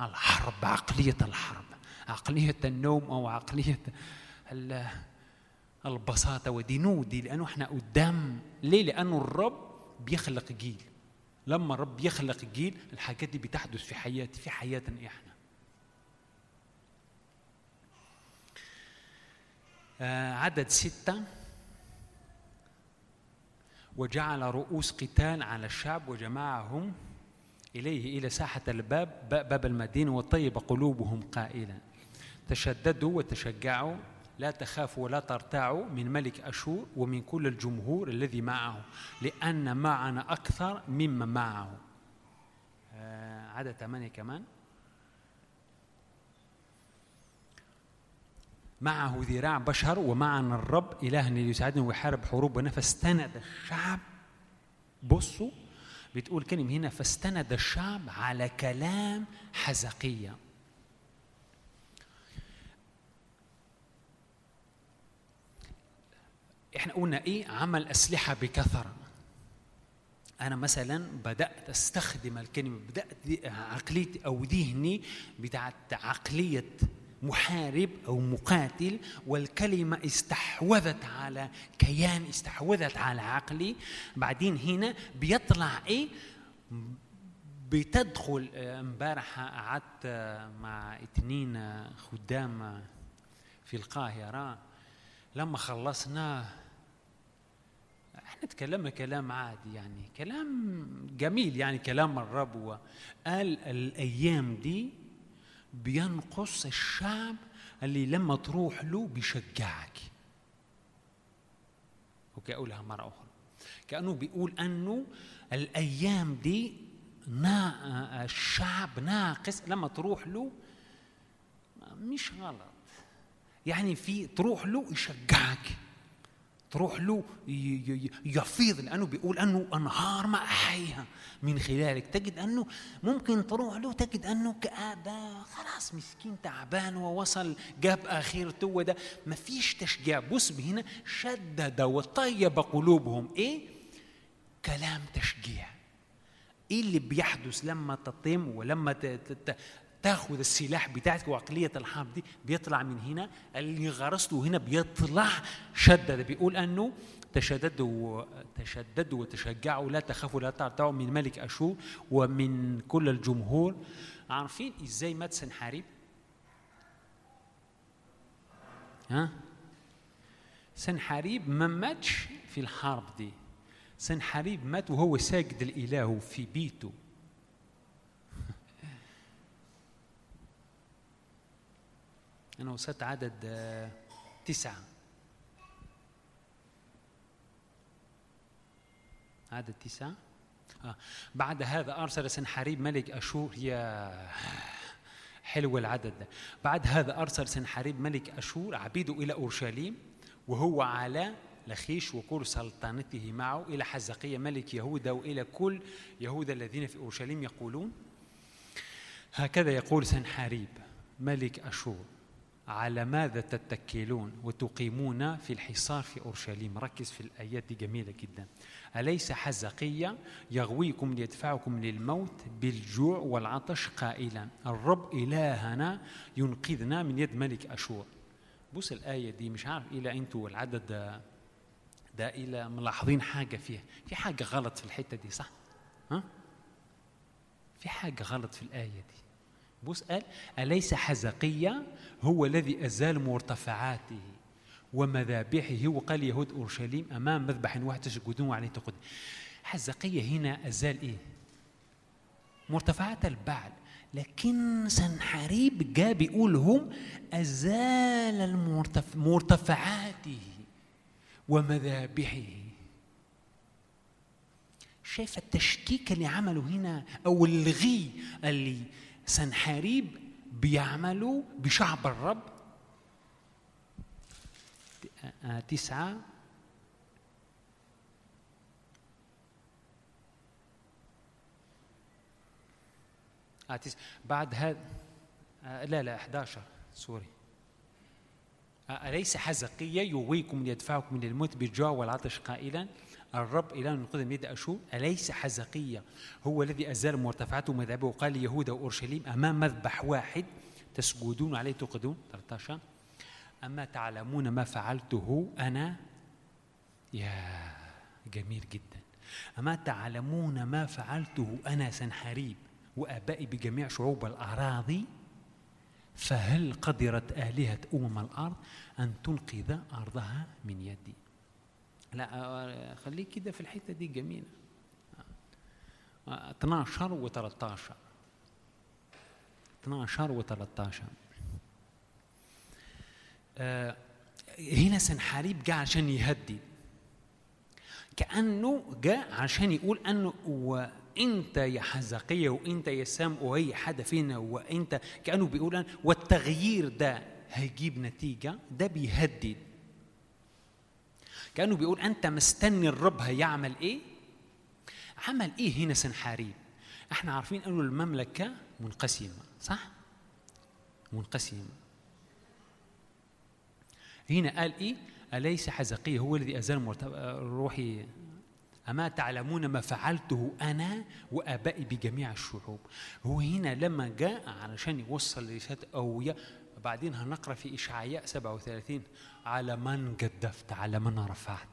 Speaker 2: الحرب عقلية الحرب. عقلية النوم أو عقلية البساطة ودي نودي لأنه إحنا قدام ليه؟ لأنه الرب بيخلق جيل. لما الرب يخلق جيل الحاجات دي بتحدث في حياتي في حياتنا إحنا. آه عدد ستة. وجعل رؤوس قتال على الشعب وجمعهم إليه إلى ساحة الباب باب المدينة وطيب قلوبهم قائلا. تشددوا وتشجعوا لا تخافوا ولا ترتاعوا من ملك أشور ومن كل الجمهور الذي معه لأن معنا أكثر مما معه. آه عدد ثمانية كمان. معه ذراع بشر ومعنا الرب إلهنا ليساعدنا ويحارب حروبنا فاستند الشعب. بصوا بتقول كلمة هنا فاستند الشعب على كلام حزقية. إحنا قلنا إيه؟ عمل أسلحة بكثرة. أنا مثلا بدأت أستخدم الكلمة بدأت عقليتي أو ذهني بتاعت عقلية محارب أو مقاتل والكلمة استحوذت على كيان استحوذت على عقلي. بعدين هنا بيطلع إيه؟ بتدخل امبارح قعدت مع اثنين خدام في القاهرة. لما خلصنا إحنا تكلمنا كلام عادي يعني كلام جميل يعني كلام الرب قال الأيام دي بينقص الشعب اللي لما تروح له بيشجعك. أوكي اقولها مرة أخرى. كأنه بيقول أنه الأيام دي نا الشعب ناقص لما تروح له مش غلط. يعني في تروح له يشجعك. تروح له يفيض لأنه بيقول أنه أنهار ما احيها من خلالك تجد أنه ممكن تروح له تجد أنه كآبة خلاص مسكين تعبان ووصل جاب اخرته وده فيش تشجيع. بص هنا شدد وطيب قلوبهم. إيه؟ كلام تشجيع. إيه اللي بيحدث لما تطم ولما تاخذ السلاح بتاعتك وعقلية الحرب دي بيطلع من هنا. اللي غرسته هنا بيطلع. شدد بيقول أنه تشددوا تشددوا وتشجعوا لا تخافوا لا ترتعوا من ملك أشور ومن كل الجمهور. عارفين إزاي مات سنحاريب؟ ها؟ سنحاريب ما ماتش في الحرب دي. سنحاريب مات وهو ساجد الإله في بيته. أنا وصلت عدد آه، تسعة. عدد تسعة؟ آه. بعد هذا أرسل سنحاريب ملك أشور يا حلو العدد ده. بعد هذا أرسل سنحاريب ملك أشور عبيده إلى أورشليم وهو على لخيش وكل سلطنته معه إلى حزقية ملك يهوذا وإلى كل يهوذا الذين في أورشليم يقولون. هكذا يقول سنحاريب ملك أشور. على ماذا تتكلون وتقيمون في الحصار في أورشليم؟ ركز في الآيات دي جميلة جدا. أليس حزقية يغويكم ليدفعكم للموت بالجوع والعطش قائلا؟ الرب إلهنا ينقذنا من يد ملك أشور. بص الآية دي مش عارف إلى أنتوا العدد ده, ده إلى ملاحظين حاجة فيها. في حاجة غلط في الحتة دي صح؟ ها؟ في حاجة غلط في الآية دي. بص قال أليس حزقية؟ هو الذي أزال مرتفعاته ومذابحه. وقال يهود أورشليم أمام مذبح واحد تسجدون عليه تقدم حزقية هنا أزال إيه؟ مرتفعات البعل. لكن سنحريب جاء بيقول هم أزال المرتف... مرتفعاته ومذابحه. شايف التشكيك اللي عمله هنا أو الغي اللي سنحاريب بيعملوا بشعب الرب. تسعة. آه تس... بعد هذا آه لا لا 11 سوري. آه أليس حزقية يغويكم ليدفعكم من الموت بالجوع والعطش قائلا؟ الرب إله من قدم يد أشور أليس حزقية؟ هو الذي أزال مرتفعاته ومذهبه وقال يهوذا وأورشليم أمام مذبح واحد تسجدون عليه تقدون. 13 أما تعلمون ما فعلته أنا؟ يا جميل جدا. أما تعلمون ما فعلته أنا سنحريب وآبائي بجميع شعوب الأراضي فهل قدرت آلهة أمم الأرض أن تنقذ أرضها من يدي؟ لا خليك كده في الحتة دي جميلة. 12 و13 12 و13 آه هنا سنحاريب جاء عشان يهدي. كأنه جاء عشان يقول أنه وأنت يا حزقية وأنت يا سام وأي حد فينا وأنت كأنه بيقول والتغيير ده هيجيب نتيجة ده بيهدد. كأنه بيقول أنت مستني الرب هيعمل إيه؟ عمل إيه هنا سنحاريب؟ إحنا عارفين أنه المملكة منقسمة صح؟ منقسمة. هنا قال إيه؟ أليس حزقية؟ هو الذي أزال روحي. أما تعلمون ما فعلته أنا وآبائي بجميع الشعوب. هو هنا لما جاء علشان يوصل رسالة أوية بعدين هنقرأ في إشعياء 37 على من جدفت على من رفعت.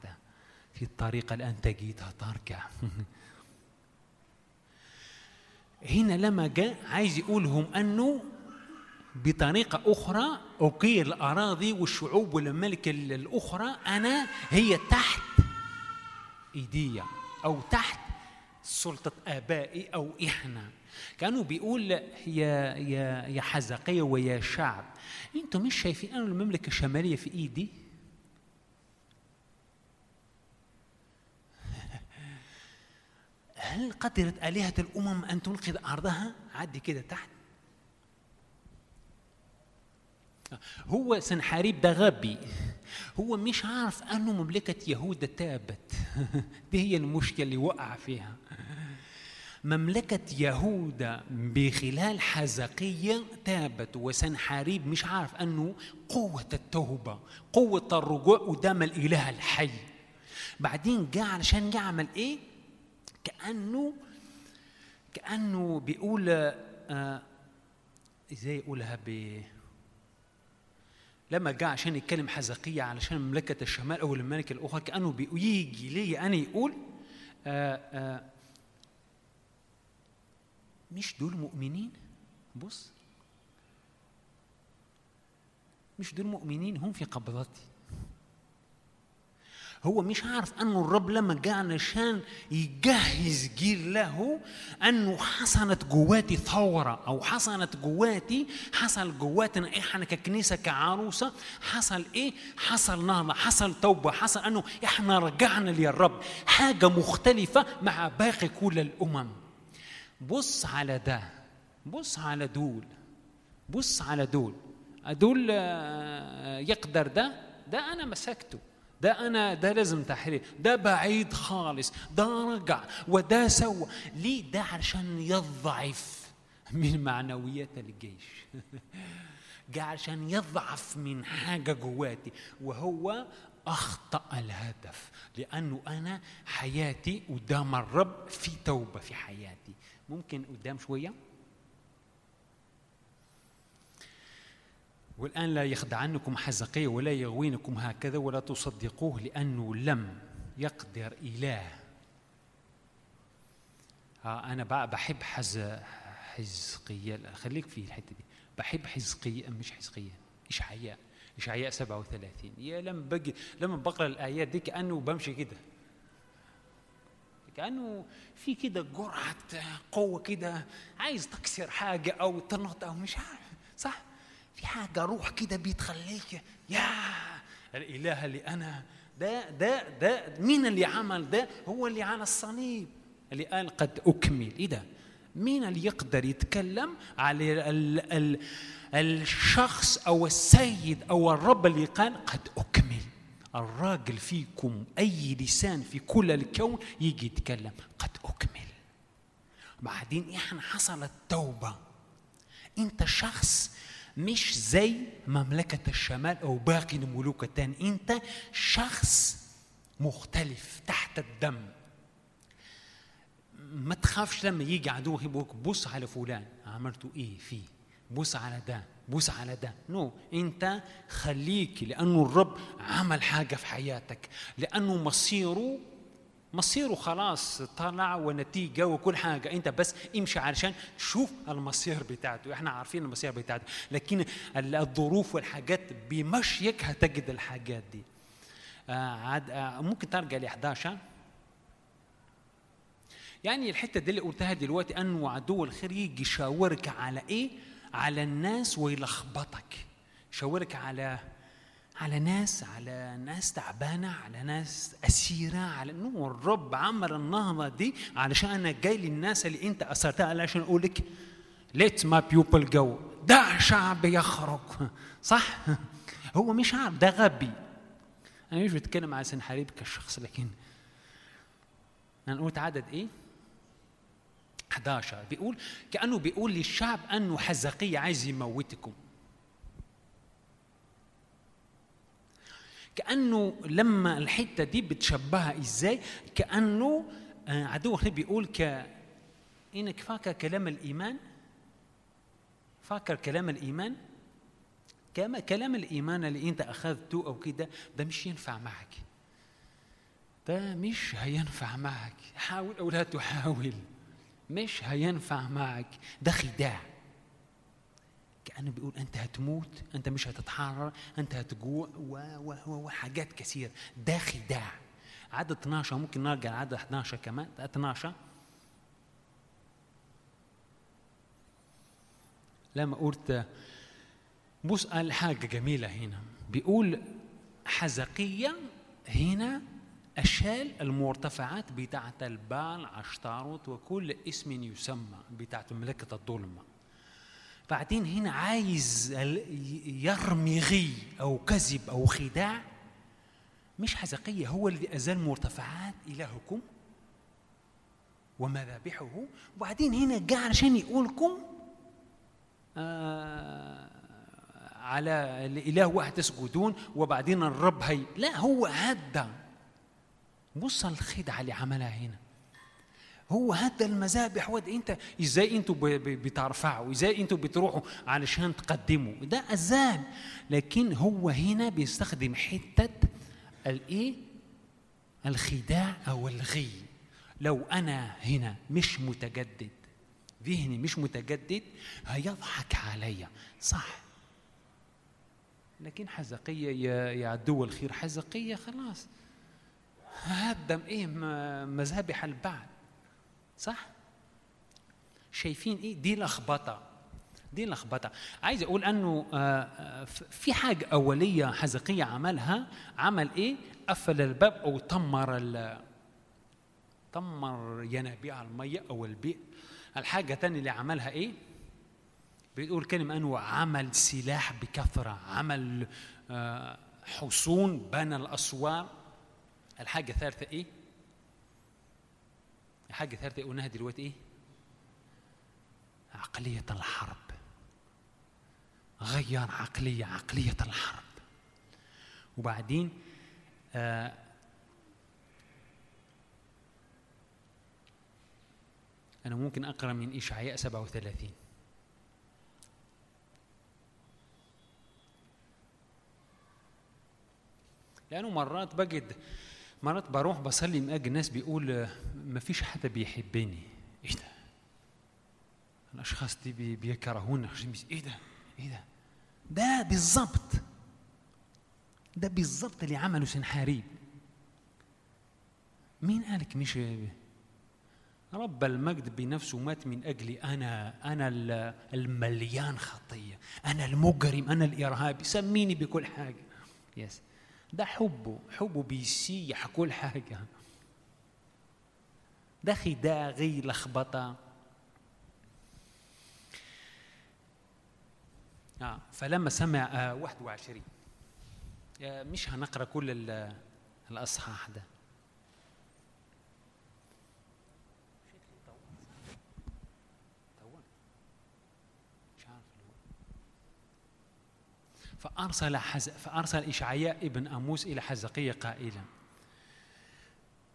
Speaker 2: في الطريق الآن تجيتها ترجع هنا لما جاء عايز يقولهم أنه بطريقة أخرى أقير الأراضي والشعوب والممالك الأخرى أنا هي تحت إيديا أو تحت سلطة آبائي أو إحنا. كانوا بيقول يا يا يا حزقية ويا شعب أنتم مش شايفين أن المملكة الشمالية في إيدي؟ هل قدرت آلهة الأمم أن تنقذ أرضها؟ عدي كده تحت. هو سنحاريب ده غبي. هو مش عارف أنه مملكة يهوذا تابت. دي هي المشكلة اللي وقع فيها. مملكة يهوذا بخلال حزقية تابت وسنحاريب مش عارف أنه قوة التوبة قوة الرجوع قدام الإله الحي. بعدين جاء علشان يعمل إيه؟ كأنه كأنه بيقول آه إزاي يقولها ب؟ لما جاء عشان يتكلم حزقية علشان مملكة الشمال أو الممالك الأخرى كأنه بيجي لي أنا يقول آآ آآ مش دول مؤمنين؟ بص. مش دول مؤمنين هم في قبضتي هو مش عارف أنه الرب لما جاء علشان يجهز جيل له أنه حصلت جواتي ثورة أو حصلت جواتي حصل جواتنا إحنا ككنيسة كعروسة حصل إيه؟ حصل نهضة حصل توبة حصل أنه إحنا رجعنا للرب. حاجة مختلفة مع باقي كل الأمم. بص على ده بص على دول بص على دول. دول آه، يقدر ده؟ ده أنا مسكته. ده أنا ده لازم تحرير. ده بعيد خالص ده رجع وده سوى. ليه؟ ده علشان يضعف من معنويات الجيش. جه عشان يضعف من حاجة جواتي. وهو أخطأ الهدف لأنه أنا حياتي قدام الرب في توبة في حياتي. ممكن قدام شوية. والآن لا يخدعنكم حزقية ولا يغوينكم هكذا ولا تصدقوه لأنه لم يقدر إله. ها أنا بحب حز حزقية خليك في الحتة دي. بحب حزقية مش حزقية إشعياء. إشعياء 37 يا لما بجي لما بقرأ الآيات دي كأنه بمشي كده. كأنه في كده جرعة قوة كده عايز تكسر حاجة أو تنط أو مش عارف صح؟ في حاجة روح كده بتخليك يا الإله اللي أنا ده ده ده مين اللي عمل ده؟ هو اللي على الصليب اللي قال قد أكمل إيه ده؟ مين اللي يقدر يتكلم على ال ال الشخص أو السيد أو الرب اللي قال قد أكمل الراجل فيكم أي لسان في كل الكون يجي يتكلم قد أكمل. بعدين إحنا حصلت توبة. أنت شخص مش زي مملكة الشمال أو باقي الملوك التاني. أنت شخص مختلف تحت الدم. ما تخافش لما يجي عدوك يبوك بص على فلان. عملتوا إيه فيه؟ بص على ده. بص على ده. نو no. انت خليك لأنه الرب عمل حاجة في حياتك. لأنه مصيره مصيره خلاص طلع ونتيجة وكل حاجة. أنت بس امشي علشان شوف المصير بتاعته. إحنا عارفين المصير بتاعته. لكن الظروف والحاجات بمشيك هتجد الحاجات دي. آه عاد آه ممكن ترجع ل 11 يعني الحتة دي اللي قلتها دلوقتي انه عدو الخير يجي يشاورك على إيه؟ على الناس ويلخبطك يشاورك على على ناس على ناس تعبانة على ناس أسيرة على انه الرب عمل النهضة دي علشان أنا جاي للناس اللي أنت اثرتها علشان أقول لك ليت ما بيوبل جو دع شعب يخرج صح؟ هو مش عارف ده غبي أنا مش بتكلم على سنحريب كشخص لكن قلت عدد إيه؟ 11 بيقول كأنه بيقول للشعب أنه حزقية عايز يموتكم. كأنه لما الحتة دي بتشبهها إزاي؟ كأنه عدو الخير بيقول ك إنك فاكر كلام الإيمان؟ فاكر كلام الإيمان؟ كما كلام الإيمان اللي أنت أخذته أو كده ده مش ينفع معك. ده مش هينفع معك. حاول أو لا تحاول. مش هينفع معك. ده خداع. كأنه بيقول أنت هتموت أنت مش هتتحرر أنت هتجوع وحاجات كثير ده خداع. عدد 12 ممكن نرجع لعدد 11 كمان. 12 لما قلت بص قال حاجة جميلة هنا. بيقول حزقية هنا أشال المرتفعات بتاعة البال عشتاروت وكل اسم يسمى بتاعة مملكة الظلمة. بعدين هنا عايز يرمي غي أو كذب أو خداع مش حزقية هو الذي أزال مرتفعات إلهكم ومذابحه. وبعدين هنا جاء عشان يقولكم آه على الإله واحد تسجدون وبعدين الرب هي لا هو هدى بص الخدعة اللي عملها هنا. هو هدى المذابح. ود انت إزاي أنتوا بترفعوا؟ إزاي أنتوا بتروحوا علشان تقدموا؟ ده أذان. لكن هو هنا بيستخدم حتة الإيه؟ الخداع أو الغي. لو أنا هنا مش متجدد ذهني مش متجدد هيضحك عليا. صح. لكن حزقية يا عدو الخير حزقية خلاص. هدم إيه؟ م- مذابح البعل صح؟ شايفين إيه؟ دي لخبطة. دي لخبطة. عايز أقول أنه آه، آه، في حاجة أولية حزقية عملها. عمل إيه؟ قفل الباب أو طمر ال طمر ينابيع المية أو البئر الحاجة الثانية اللي عملها إيه؟ بيقول كلمة أنه عمل سلاح بكثرة. عمل آه، حصون بنى الأسوار. الحاجة الثالثة إيه؟ الحاجة الثالثة قلناها دلوقتي إيه؟ عقلية الحرب غير عقلية عقلية الحرب وبعدين آه أنا ممكن أقرأ من إشعياء 37 لأنه مرات بجد مرات بروح بصلي من أجل الناس بيقول ما فيش حد بيحبني. إيه ده؟ الأشخاص دي بي- بيكرهونا عشان بيس- إيه ده؟ إيه ده؟ ده بالظبط ده بالظبط اللي عمله سنحاريب مين قالك مش رب المجد بنفسه مات من اجلي أنا أنا ال- المليان خطية. أنا المجرم. أنا الإرهابي. سميني بكل حاجة. يس ده حبه حبه بيسيح كل حاجة. ده خداع غي لخبطة. آه فلما سمع آه 21 آه مش هنقرأ كل ال- الأصحاح ده مش عارف فأرسل حز... فأرسل إشعياء ابن أموس إلى حزقية قائلا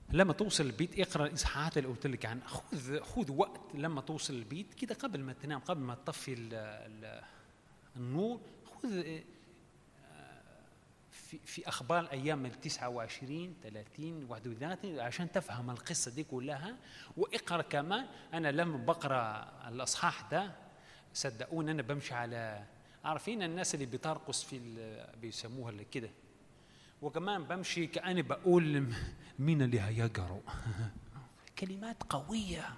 Speaker 2: لما توصل البيت اقرأ الإصحاحات اللي قلت لك عنها خذ خذ وقت لما توصل البيت كده قبل ما تنام قبل ما تطفي ال ال النور خذ آه، في في أخبار الأيام ال 29 30 31 عشان تفهم القصة دي كلها واقرأ كمان. أنا لما بقرأ الإصحاح ده صدقوني أنا بمشي على عارفين الناس اللي بترقص في بيسموها اللي كده. وكمان بمشي كأني بقول مين اللي هيجرؤ؟ كلمات قوية.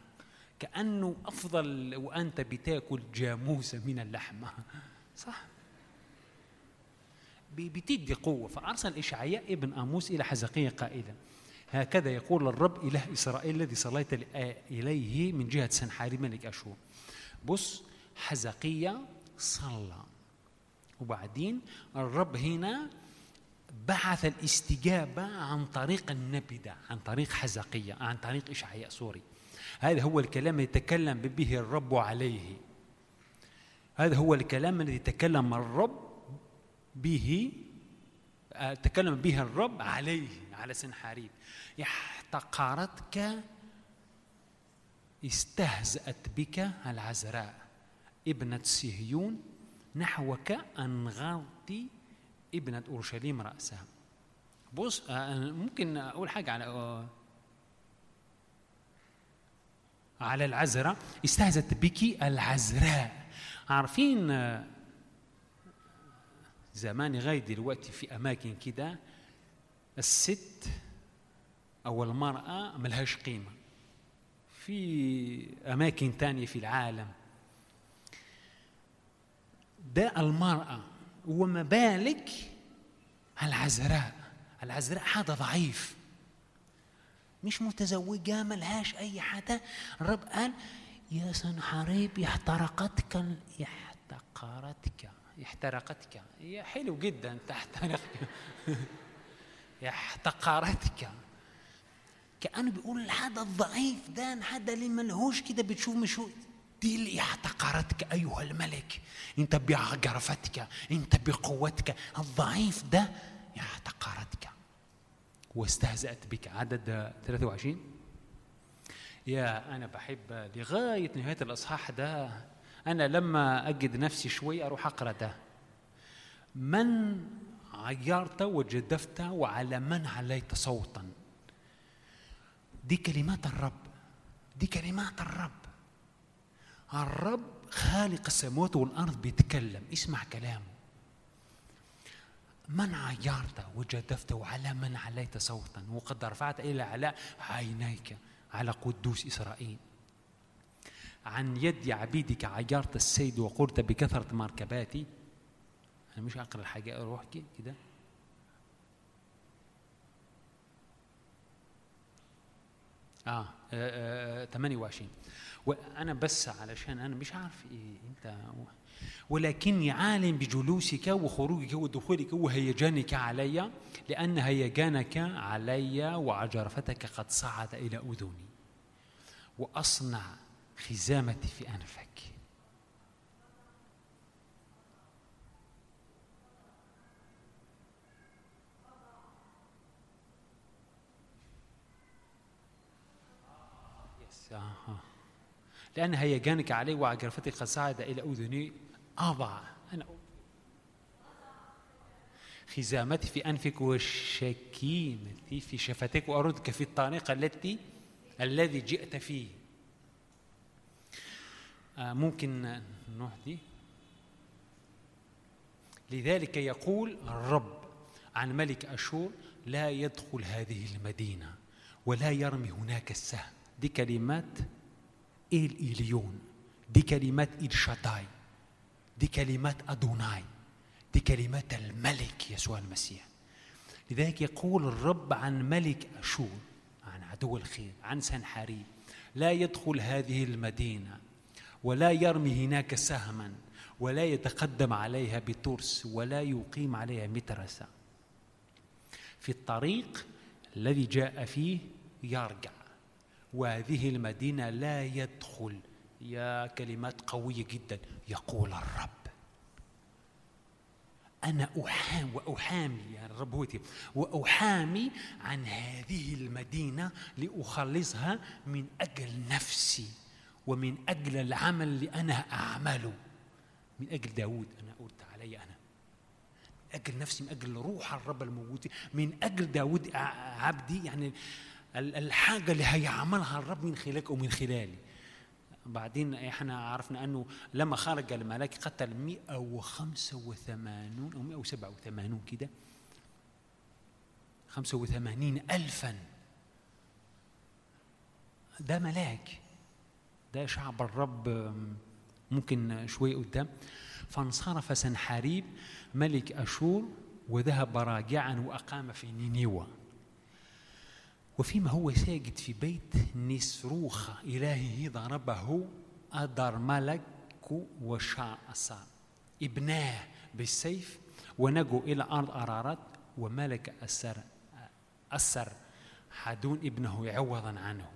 Speaker 2: كأنه أفضل وأنت بتاكل جاموسة من اللحمة. صح؟ بتدي قوة. فأرسل إشعياء ابن آموس إلى حزقية قائلا هكذا يقول الرب إله إسرائيل الذي صليت ل- إليه من جهة سنحارب ملك أشور بص حزقية صلى. وبعدين الرب هنا بعث الاستجابة عن طريق النبي ده عن طريق حزقية عن طريق إشعياء سوري. هذا هو الكلام الذي يتكلم به الرب عليه. هذا هو الكلام الذي تكلم الرب به آه، تكلم به الرب عليه على سنحاريب احتقرتك استهزأت بك العذراء ابنة صهيون نحوك أنغرت ابنة أورشليم رأسها. بص آه، ممكن أقول حاجة على آه، على العذراء. استهزت بك العذراء. عارفين آه، زمان لغايه دلوقتي في أماكن كده الست أو المرأة ملهاش قيمة. في أماكن تانية في العالم. ده المرأة وما بالك العذراء. العذراء حدا ضعيف. مش متزوجة ملهاش أي حدا الرب قال يا سنحريب احترقتك احتقرتك احترقتك هي حلو جدا تحترق احتقرتك كأنه بيقول الحدا الضعيف ده الحدا اللي ملهوش كده بتشوف مش دي اللي احتقرتك أيها الملك. أنت بعجرفتك أنت بقوتك. الضعيف ده احتقرتك واستهزأت بك. عدد 23 يا أنا بحب لغاية نهاية الإصحاح ده أنا لما أجد نفسي شوي أروح أقرأ ده. من عيرت وجدفت وعلى من عليت صوتا. دي كلمات الرب. دي كلمات الرب. الرب خالق السماوات والأرض بيتكلم اسمع كلامه. من عيرت وجدفته على من عليت صوتا وقد رفعت إلى علاء عينيك على قدوس إسرائيل. عن يد عبيدك عيرت السيد وقلت بكثرة مركباتي. أنا مش أقرأ الحاجة أروح كده. آه, آه, آه 28 وأنا بس علشان أنا مش عارف إيه أنت ولكني عالم بجلوسك وخروجك ودخولك وهيجانك علي لأن هيجانك علي وعجرفتك قد صعد إلى أذني. وأصنع خزامتي في أنفك. لأن هيجانك علي وعجرفتك قد صعد إلى أذني. أضع أنا خزامتي في أنفك وشكيمتي في شفتك وأردك في الطريقة التي الذي جئت فيه. آه ممكن نروح دي لذلك يقول الرب عن ملك أشور لا يدخل هذه المدينة ولا يرمي هناك السهم. دي كلمات إيل إليون دي كلمات شاداي دي كلمات أدوناي دي كلمات الملك يسوع المسيح لذلك يقول الرب عن ملك أشور عن عدو الخير عن سنحاريب لا يدخل هذه المدينة ولا يرمي هناك سهما ولا يتقدم عليها بترس ولا يقيم عليها مترسة في الطريق الذي جاء فيه يرجع وهذه المدينة لا يدخل. يا كلمات قوية جدا. يقول الرب. أنا أحام وأحامي يا الرب هو وأحامي عن هذه المدينة لأخلصها من أجل نفسي ومن أجل العمل اللي أنا أعمله. من أجل داود أنا قلت علي أنا. من أجل نفسي من أجل روح الرب الموجود. من أجل داود عبدي يعني الحاجة اللي هيعملها الرب من خلالك ومن خلالي. بعدين إحنا عرفنا أنه لما خرج الملاك قتل 185 أو 187 كده. 85 ألفا. ده ملاك. ده شعب الرب ممكن شوي قدام. فانصرف سنحاريب ملك أشور وذهب راجعا وأقام في نينوى وفيما هو ساجد في بيت نسروخ إلهه ضربه أدر ملك وشعصا إبناه بالسيف ونجوا إلى أرض أرارات وملك أسر أسر. حدون ابنه عوضا عنه.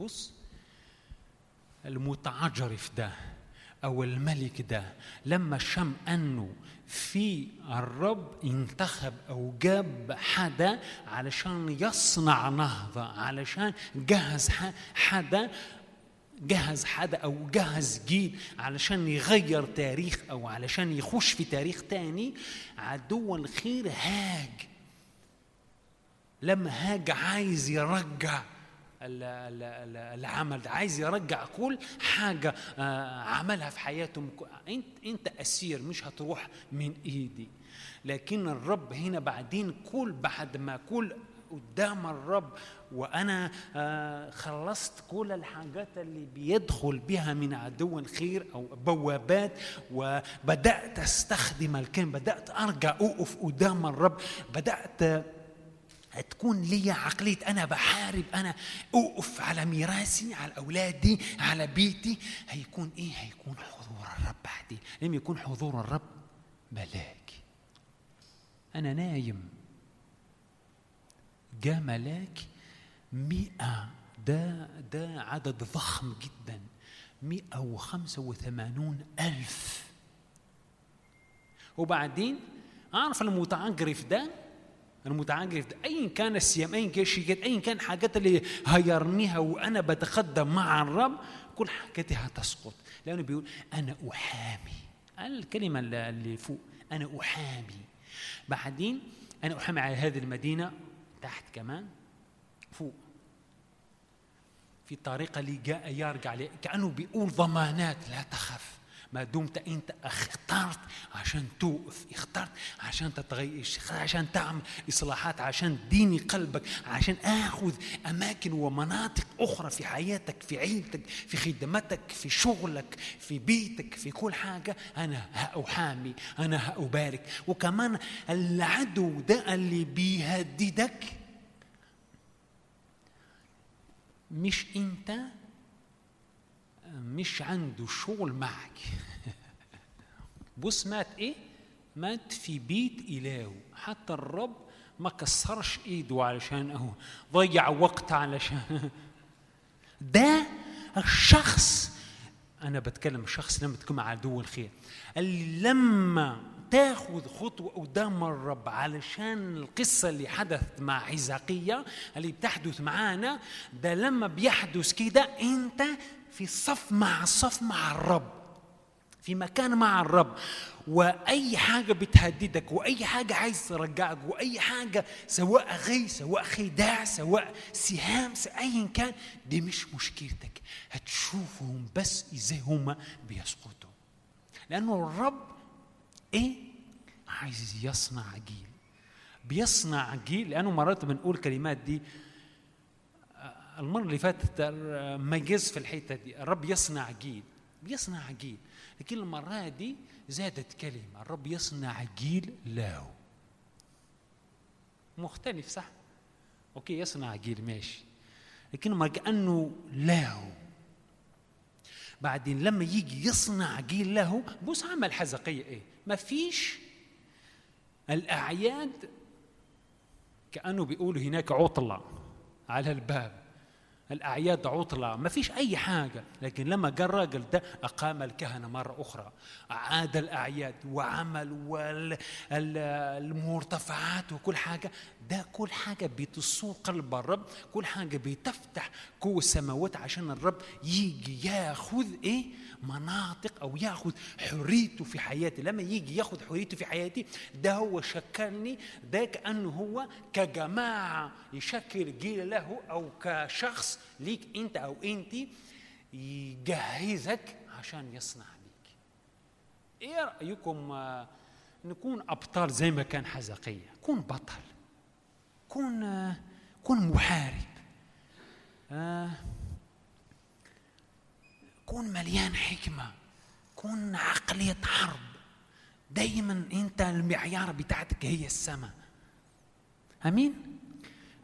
Speaker 2: بص المتعجرف ده أو الملك ده لما شم أنه في الرب انتخب أو جاب حدا علشان يصنع نهضة علشان جهز حدا جهز حدا أو جهز جيل علشان يغير تاريخ أو علشان يخش في تاريخ تاني عدو الخير هاج. لما هاج عايز يرجع. العمل ده. عايز يرجع كل حاجة آه، عملها في حياته انت انت أسير مش هتروح من إيدي. لكن الرب هنا بعدين كل بعد ما كل قدام الرب وأنا آه، خلصت كل الحاجات اللي بيدخل بها من عدو الخير أو بوابات وبدأت أستخدم الكلمة بدأت أرجع اوقف قدام الرب بدأت تكون لي عقلية. أنا بحارب أنا أوقف على ميراثي على أولادي على بيتي. هيكون إيه؟ هيكون حضور الرب بعدين. لما يكون حضور الرب ملاك أنا نايم. جاء ملاك مئة ده ده عدد ضخم جدا. مئة وخمسة وثمانون ألف. وبعدين أعرف المتعجرف ده؟ المتعجرف ده ايا كان السيام ايا كان الشيكات ايا كان حاجات اللي هيرميها وأنا بتقدم مع الرب كل حاجاتي هتسقط لأنه بيقول أنا أحامي. الكلمة اللي فوق أنا أحامي. بعدين أنا أحامي على هذه المدينة تحت كمان فوق. في الطريقة اللي جاء يرجع كأنه بيقول ضمانات لا تخف. ما دمت أنت اخترت عشان توقف اخترت عشان تتغير عشان تعمل إصلاحات عشان ديني قلبك عشان آخذ أماكن ومناطق أخرى في حياتك في عيلتك في خدمتك في شغلك في بيتك في كل حاجة. أنا هأحامي أنا هأبارك. وكمان العدو ده اللي بيهددك مش أنت مش عنده شغل معك. بص مات إيه؟ مات في بيت إلهه. حتى الرب ما كسرش إيده علشان أهو. ضيع وقت علشان. ده الشخص أنا بتكلم الشخص لما تكون عدو الخير. اللي لما تاخذ خطوة قدام الرب علشان القصة اللي حدثت مع حزقية اللي بتحدث معانا ده لما بيحدث كده أنت في صف مع صف مع الرب. في مكان مع الرب. وأي حاجة بتهددك وأي حاجة عايز ترجعك وأي حاجة سواء غي سواء خداع سواء سهام ايا كان دي مش مشكلتك. هتشوفهم بس إزاي هما بيسقطوا. لأنه الرب إيه؟ عايز يصنع جيل. بيصنع جيل لأنه مرات بنقول كلمات دي المرة اللي فاتت ميز في الحتة دي. الرب يصنع جيل. بيصنع جيل. لكن المرة دي زادت كلمة. الرب يصنع جيل له. مختلف صح؟ okay يصنع جيل. ماشي. لكن ما كانه له. بعدين لما يجي يصنع جيل له بص عمل حزقية. إيه؟ ما فيش الأعياد كأنه بيقولوا هناك عطلة على الباب. الأعياد عطلة. ما فيش أي حاجة. لكن لما جاء الراجل ده أقام الكهنة مرة أخرى. عاد الأعياد وعمل والمرتفعات وكل حاجة. ده كل حاجة بتصور قلب الرب. كل حاجة بتفتح قوة السماوات عشان الرب يجي ياخذ إيه؟ مناطق أو يأخذ حريته في حياتي. لما يجي يأخذ حريته في حياتي ده هو شكلني ده كأنه هو كجماعة يشكل جيل له أو كشخص ليك أنت أو أنت يجهزك عشان يصنع بيك إيه رأيكم نكون أبطال زي ما كان حزقية؟ كون بطل. كون كون محارب. آه كون مليان حكمة كون عقلية حرب. دايما أنت المعيار بتاعتك هي السماء. أمين؟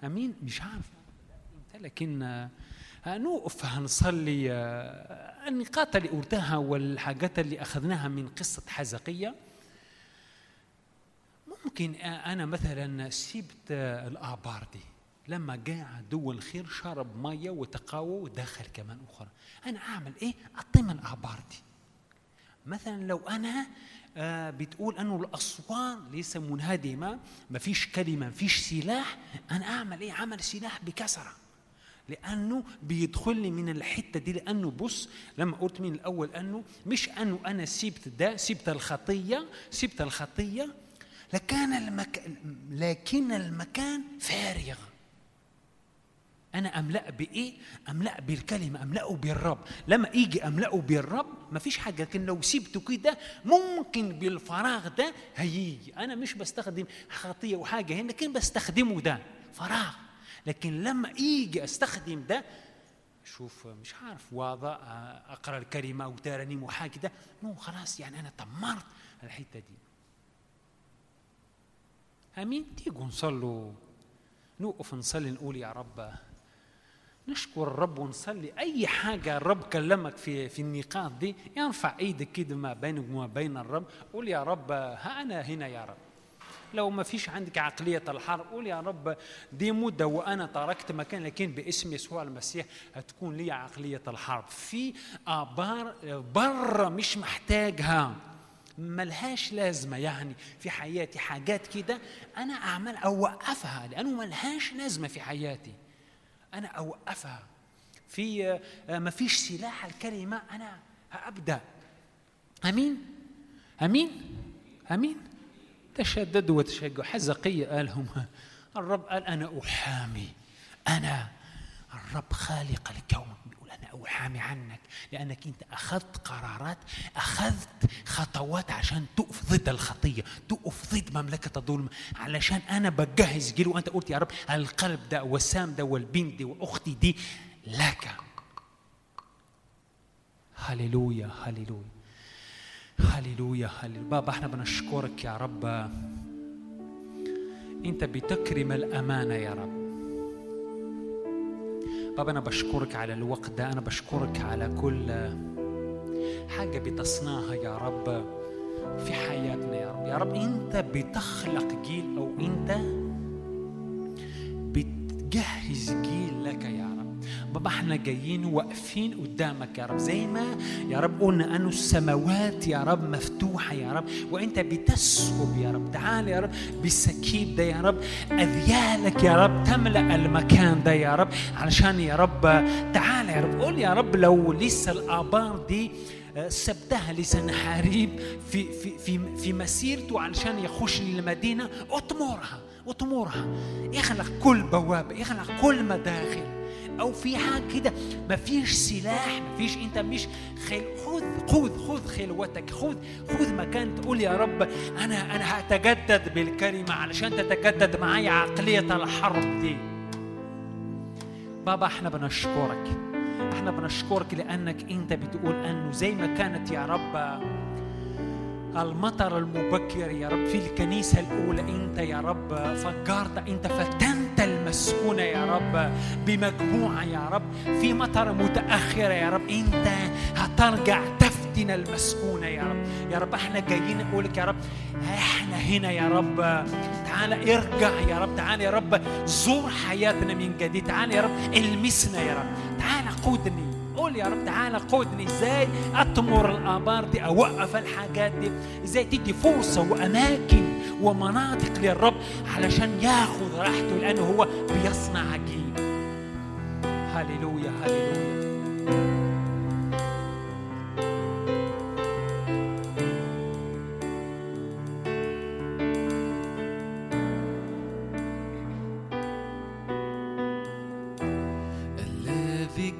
Speaker 2: أمين؟ مش عارف. لكن نوقف هنصلي النقاط اللي قلتها والحاجات اللي أخذناها من قصة حزقية. ممكن أنا مثلا سبت الآبار دي. لما جاء عدو الخير شرب مية وتقاوى ودخل كمان أخرى. أنا أعمل إيه؟ اطم الابار دي مثلا لو أنا آه بتقول أنه الاسوار ليس منهدمة ما فيش كلمة ما فيش سلاح أنا أعمل إيه؟ عمل سلاح بكسرة. لأنه بيدخل لي من الحتة دي لأنه بص لما قلت من الأول أنه مش أنه أنا سبت ده سبت الخطية سبت الخطية لكان المكان لكن المكان فارغ. أنا أملأ بإيه؟ أملأ بالكلمة أملأه بالرب. لما يجي أملأه بالرب ما فيش حاجة لكن لو سبته كده ممكن بالفراغ ده هيجي. أنا مش بستخدم خطية وحاجة هنا لكن بستخدمه ده فراغ. لكن لما يجي أستخدم ده شوف مش عارف واضع أقرأ الكلمة أو ترنيم وحاجة ده نو خلاص يعني أنا دمرت الحتة دي. آمين؟ تيجوا نصلوا. نوقف نصلي نقول يا رب نشكر الرب ونصلي. أي حاجة الرب كلمك في في النقاط دي يرفع إيدك كده ما بينك وما بين الرب. قول يا رب ها أنا هنا يا رب. لو ما فيش عندك عقلية الحرب قول يا رب دي مدة وأنا تركت مكان لكن باسم يسوع المسيح هتكون لي عقلية الحرب. في آبار برا مش محتاجها ملهاش لازمة يعني. في حياتي حاجات كده أنا أعمل أوقفها لأنه ملهاش لازمة في حياتي. أنا أوقفها. في ما فيش سلاح الكلمة أنا هأبدأ. أمين؟ أمين؟ أمين؟ تشددوا وتشجعوا. حزقية قالهم. الرب قال أنا أحامي. أنا الرب خالق الكون. أحامي عنك لأنك أنت أخذت قرارات أخذت خطوات عشان تقف ضد الخطية تقف ضد مملكة الظلم. علشان أنا بجهز جيل وأنت قلت يا رب القلب ده وسام ده والبنت دي وأختي دي لك. هللويا هللويا هللويا هللويا. بابا إحنا بنشكرك يا رب. أنت بتكرم الأمانة يا رب. بابا أنا بشكرك على الوقت ده أنا بشكرك على كل حاجة بتصنعها يا رب في حياتنا يا رب. يا رب أنت بتخلق جيل أو أنت بتجهز جيل لك يا رب بابا إحنا جايين واقفين قدامك يا رب. زي ما يا رب قلنا انه السماوات يا رب مفتوحة يا رب وأنت بتسكب يا رب. تعال يا رب بالسكيب ده يا رب أذيالك يا رب تملأ المكان ده يا رب. علشان يا رب تعال يا رب قول يا رب لو لسه الآبار دي سبتها لسنحاريب في في في في مسيرته علشان يخش للمدينة أطمرها أطمرها. اخلق كل بوابة اخلق كل مداخل. أو في حاجة كده. مفيش سلاح مفيش أنت مش خل خذ خذ خذ خلوتك خذ خذ مكان تقول يا رب أنا أنا هتجدد بالكلمة علشان تتجدد معايا عقلية الحرب دي. بابا إحنا بنشكرك. إحنا بنشكرك لأنك أنت بتقول أنه زي ما كانت يا رب المطر المبكر يا رب في الكنيسة الأولى أنت يا رب فجرت أنت فتنت المسكونة يا رب بمجموعة يا رب في مطر متأخرة يا رب أنت هترجع تفتن المسكونة يا رب يا رب إحنا جايين نقولك يا رب إحنا هنا يا رب تعالى ارجع يا رب تعالى يا رب زور حياتنا من جديد تعالى يا رب المسنا يا رب تعالى قودني قول يا رب تعالى قودني إزاي؟ اطمر الآبار دي أوقف الحاجات دي. إزاي؟ تدي فرصة وأماكن ومناطق للرب علشان ياخذ راحته لأنه هو بيصنع عجيب هللويا هللويا.
Speaker 1: الذي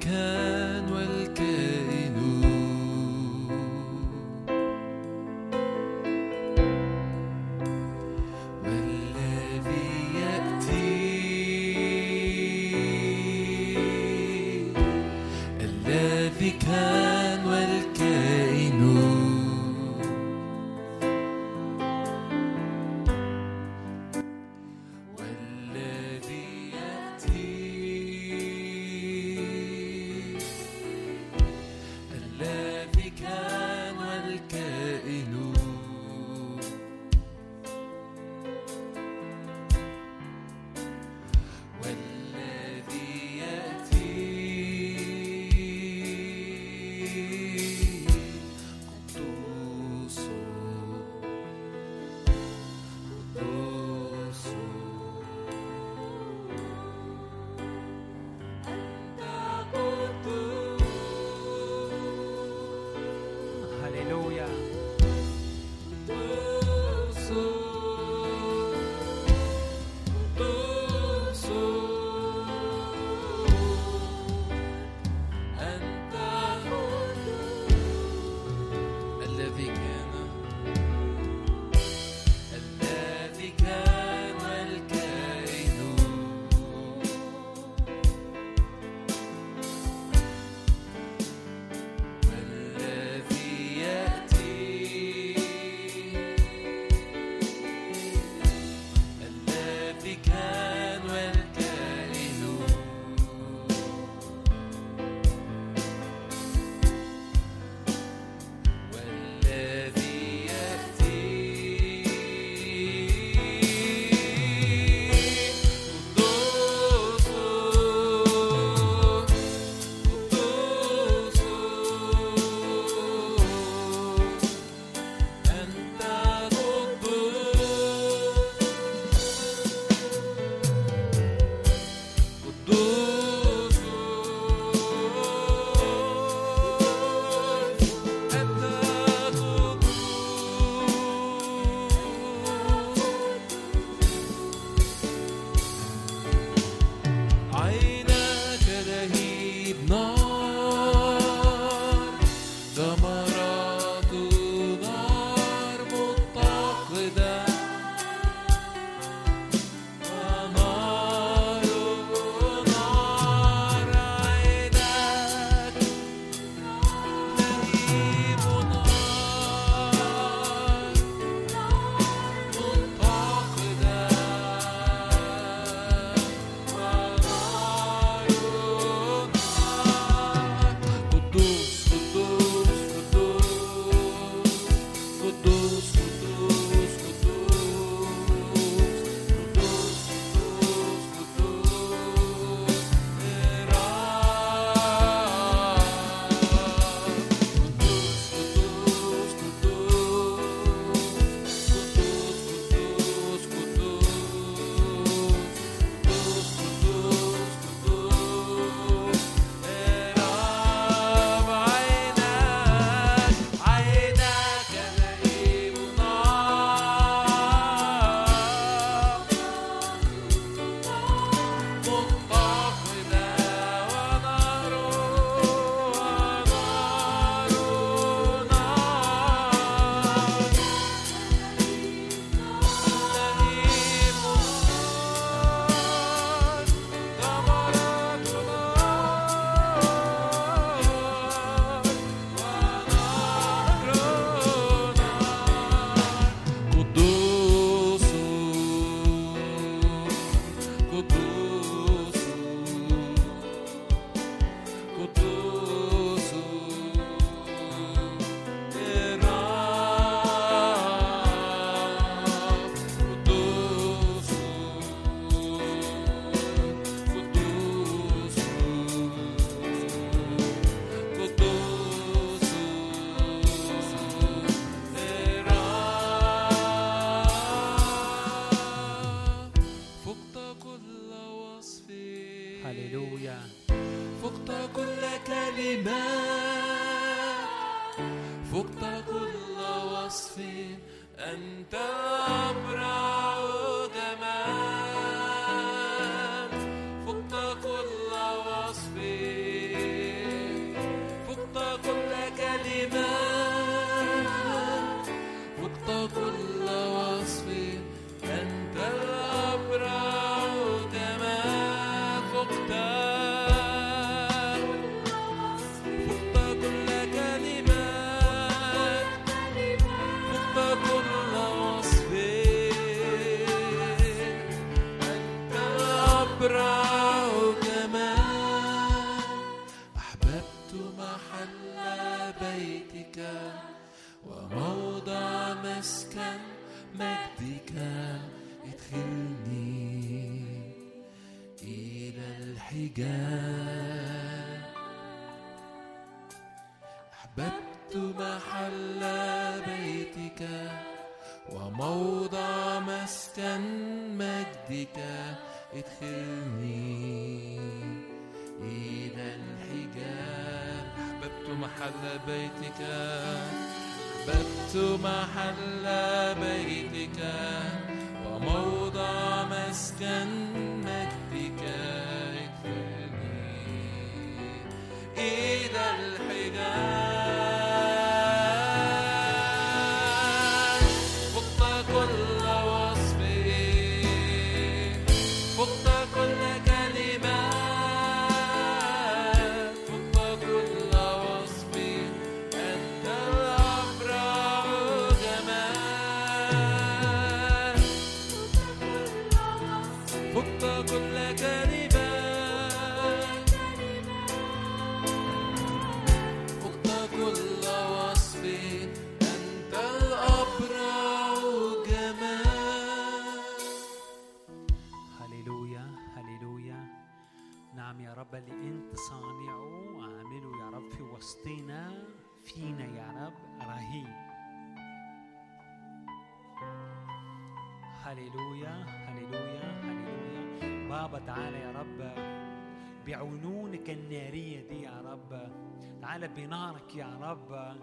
Speaker 2: يا رب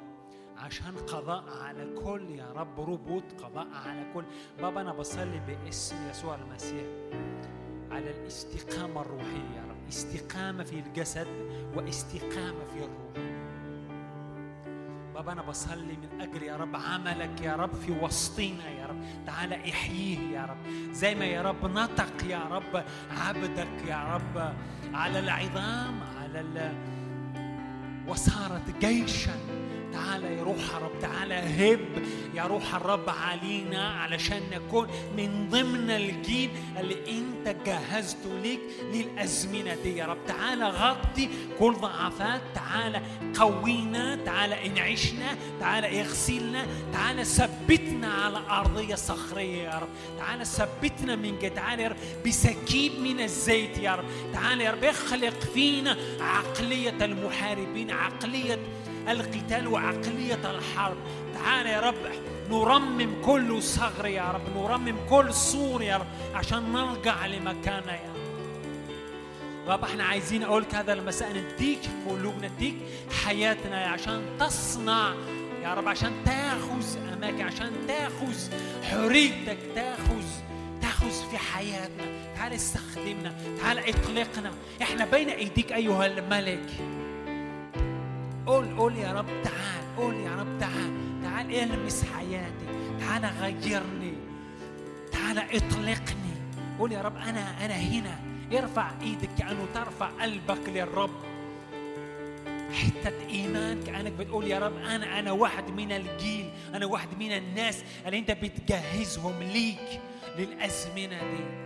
Speaker 2: عشان قضاء على كل يا رب ربوط قضاء على كل. بابا أنا بصلي باسم يسوع المسيح على الاستقامة الروحية يا رب. استقامة في الجسد واستقامة في الروح. بابا أنا بصلي من أجل يا رب عملك يا رب في وسطينا يا رب. تعالى احييه يا رب. زي ما يا رب نطق يا رب عبدك يا رب على العظام على. وصارت جيشا. تعالى يا روح الرب تعالى هب يا روح الرب علينا علشان نكون من ضمن الجيل اللي انت جهزته ليك للأزمنة دي. يا رب تعالى غطي كل ضعفات تعالى قوينا تعالى انعشنا تعالى اغسلنا تعالى ثبتنا على أرضية صخرية يا رب. تعالى ثبتنا من جد تعالى يا رب بسكيب من الزيت يا رب. تعالى يا رب اخلق فينا عقلية المحاربين عقلية القتال وعقلية الحرب. تعالى يا رب نرمم كل ثغر يا رب نرمم كل سور يا رب عشان نرجع لمكاننا يا رب. بابا إحنا عايزين أقولك هذا المساء نديك قلوبنا نديك حياتنا عشان تصنع يا رب عشان تاخذ أماكن عشان تاخذ حريتك تاخذ تاخذ في حياتنا. تعال استخدمنا تعال إطلقنا. إحنا بين أيديك أيها الملك. قول قول يا رب تعال قول يا رب تعال. تعال المس حياتي. تعال غيرني. تعال اطلقني. قول يا رب أنا أنا هنا. ارفع إيدك كأنه ترفع قلبك للرب. حتة إيمان كأنك بتقول يا رب أنا أنا واحد من الجيل. أنا واحد من الناس اللي أنت بتجهزهم ليك للأزمنة دي.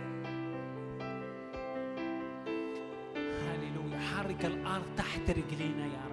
Speaker 1: حرك الأرض تحت رجلينا يا رب.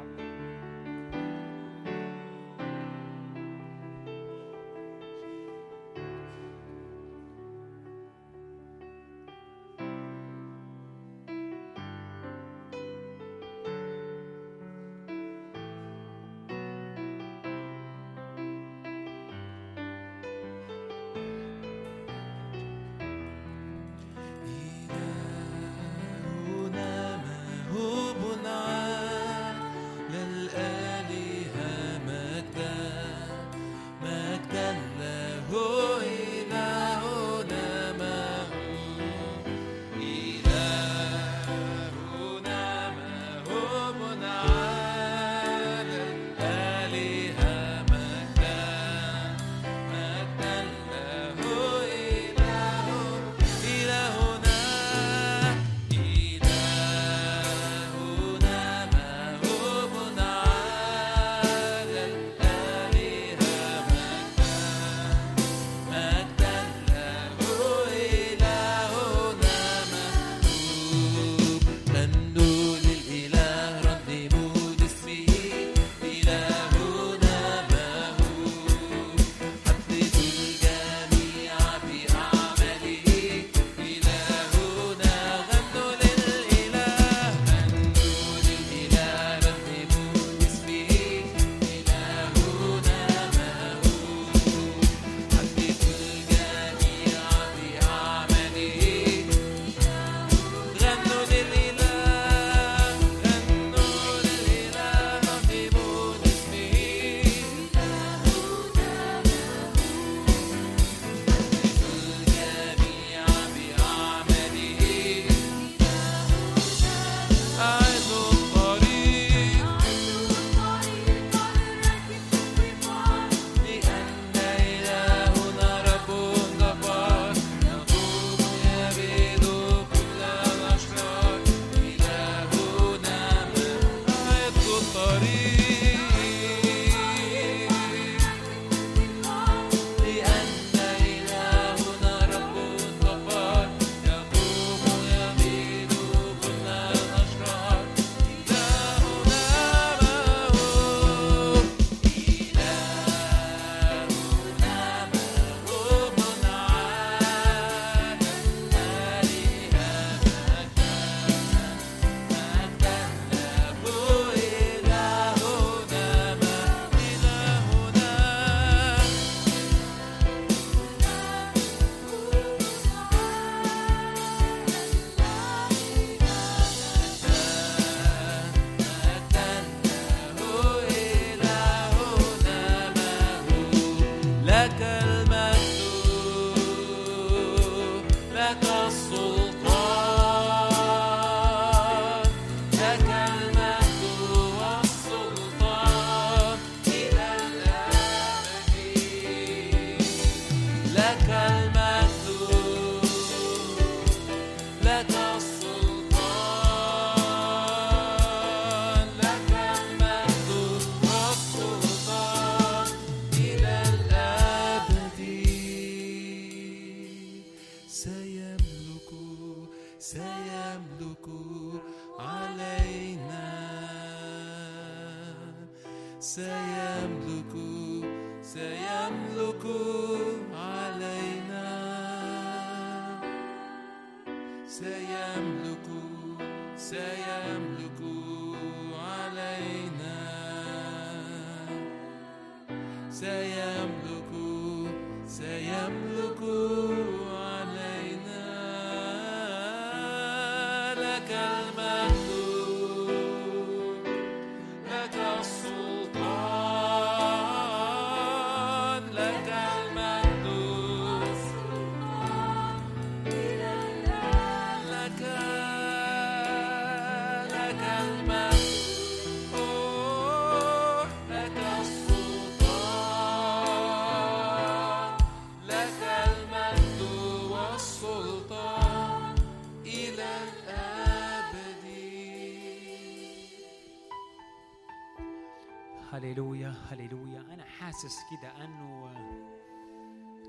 Speaker 1: حاسس كده أنه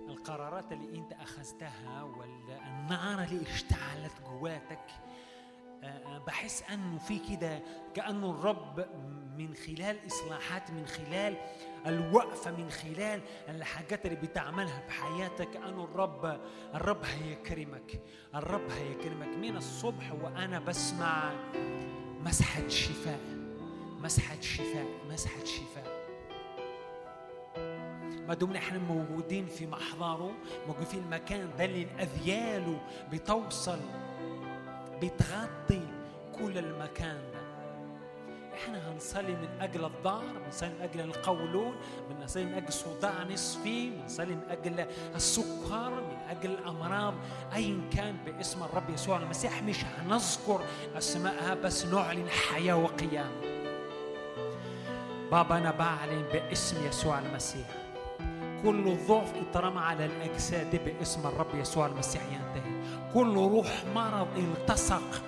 Speaker 1: القرارات اللي أنت أخذتها والنار اللي اشتعلت جواتك آه، بحس
Speaker 2: أنه في كده كأنه الرب من خلال إصلاحات من خلال الوقفة من خلال الحاجات اللي بتعملها بحياتك كانه الرب الرب هيكرمك الرب هيكرمك. من الصبح وأنا بسمع مسحة شفاء مسحة شفاء مسحة شفاء. ما دمنا إحنا موجودين في محضره موجودين في المكان ده اللي الاذيال بتوصل بتغطي كل المكان ده. إحنا هنصلي من أجل الظهر بنصلي من أجل القولون بنصلي من أجل صداع نصفي بنصلي من أجل السكر من أجل الأمراض ايا كان باسم الرب يسوع المسيح. مش هنذكر اسمائها بس نعلن حياة وقيامة. بابا أنا بعلن باسم يسوع المسيح. كل ضعف اترمى على الأجساد دي باسم الرب يسوع المسيح ينتهي. كل روح مرض التصق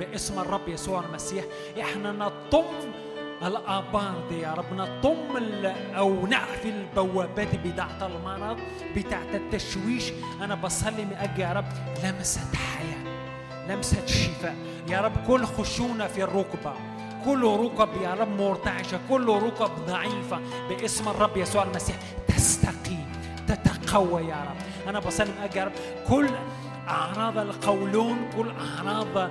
Speaker 2: باسم الرب يسوع المسيح. إحنا نطم الابار دي يا رب نطم أو نعفي البوابات بتاعت المرض بتاعت التشويش. أنا بصلي من أجل يا رب لمسة حياة لمسة شفاء. يا رب كل خشونة في الركبة كل ركب يا رب مرتعشة كل ركب ضعيفة باسم الرب يسوع المسيح. تستقيم. تتقوى يا رب. أنا بصلي من رب. كل أعراض القولون كل أعراض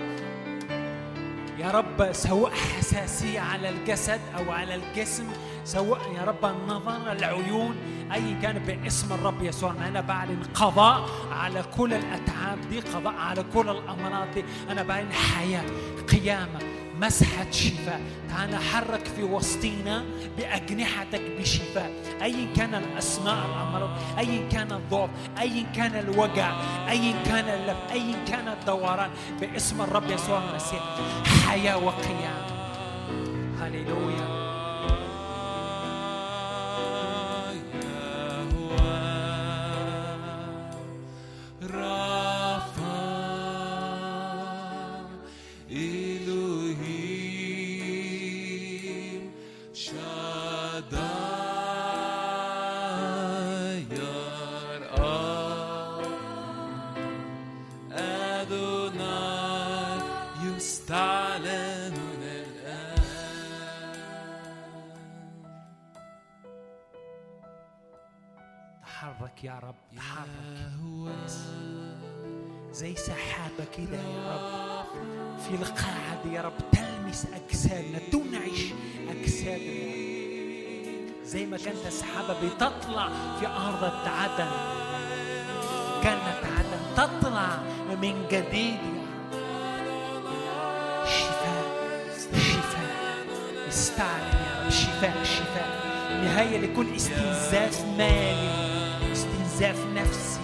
Speaker 2: يا رب سواء حساسية على الجسد أو على الجسم سواء يا رب النظر العيون أي كان باسم الرب يسوع أنا بعلن قضاء على كل الأتعاب دي قضاء على كل الأمراض دي أنا بعلن حياة قيامة. مسحة شفاء تعال حرك في وسطينا بأجنحتك بشفاء أي كان الأسماء الأمراض أي كان الضعف أي كان الوجع أي كان اللف أي كان الدوران. باسم الرب يسوع المسيح حياة وقيامة. هللويا. كده يا رب. في القاعة دي يا رب تلمس أجسادنا تنعش أجسادنا. زي ما كانت السحابة بتطلع في أرض عدن جنة عدن تطلع من جديد شفاء شفاء. استعلن يا رب. شفاء شفاء. نهاية لكل استنزاف مالي استنزاف نفسي.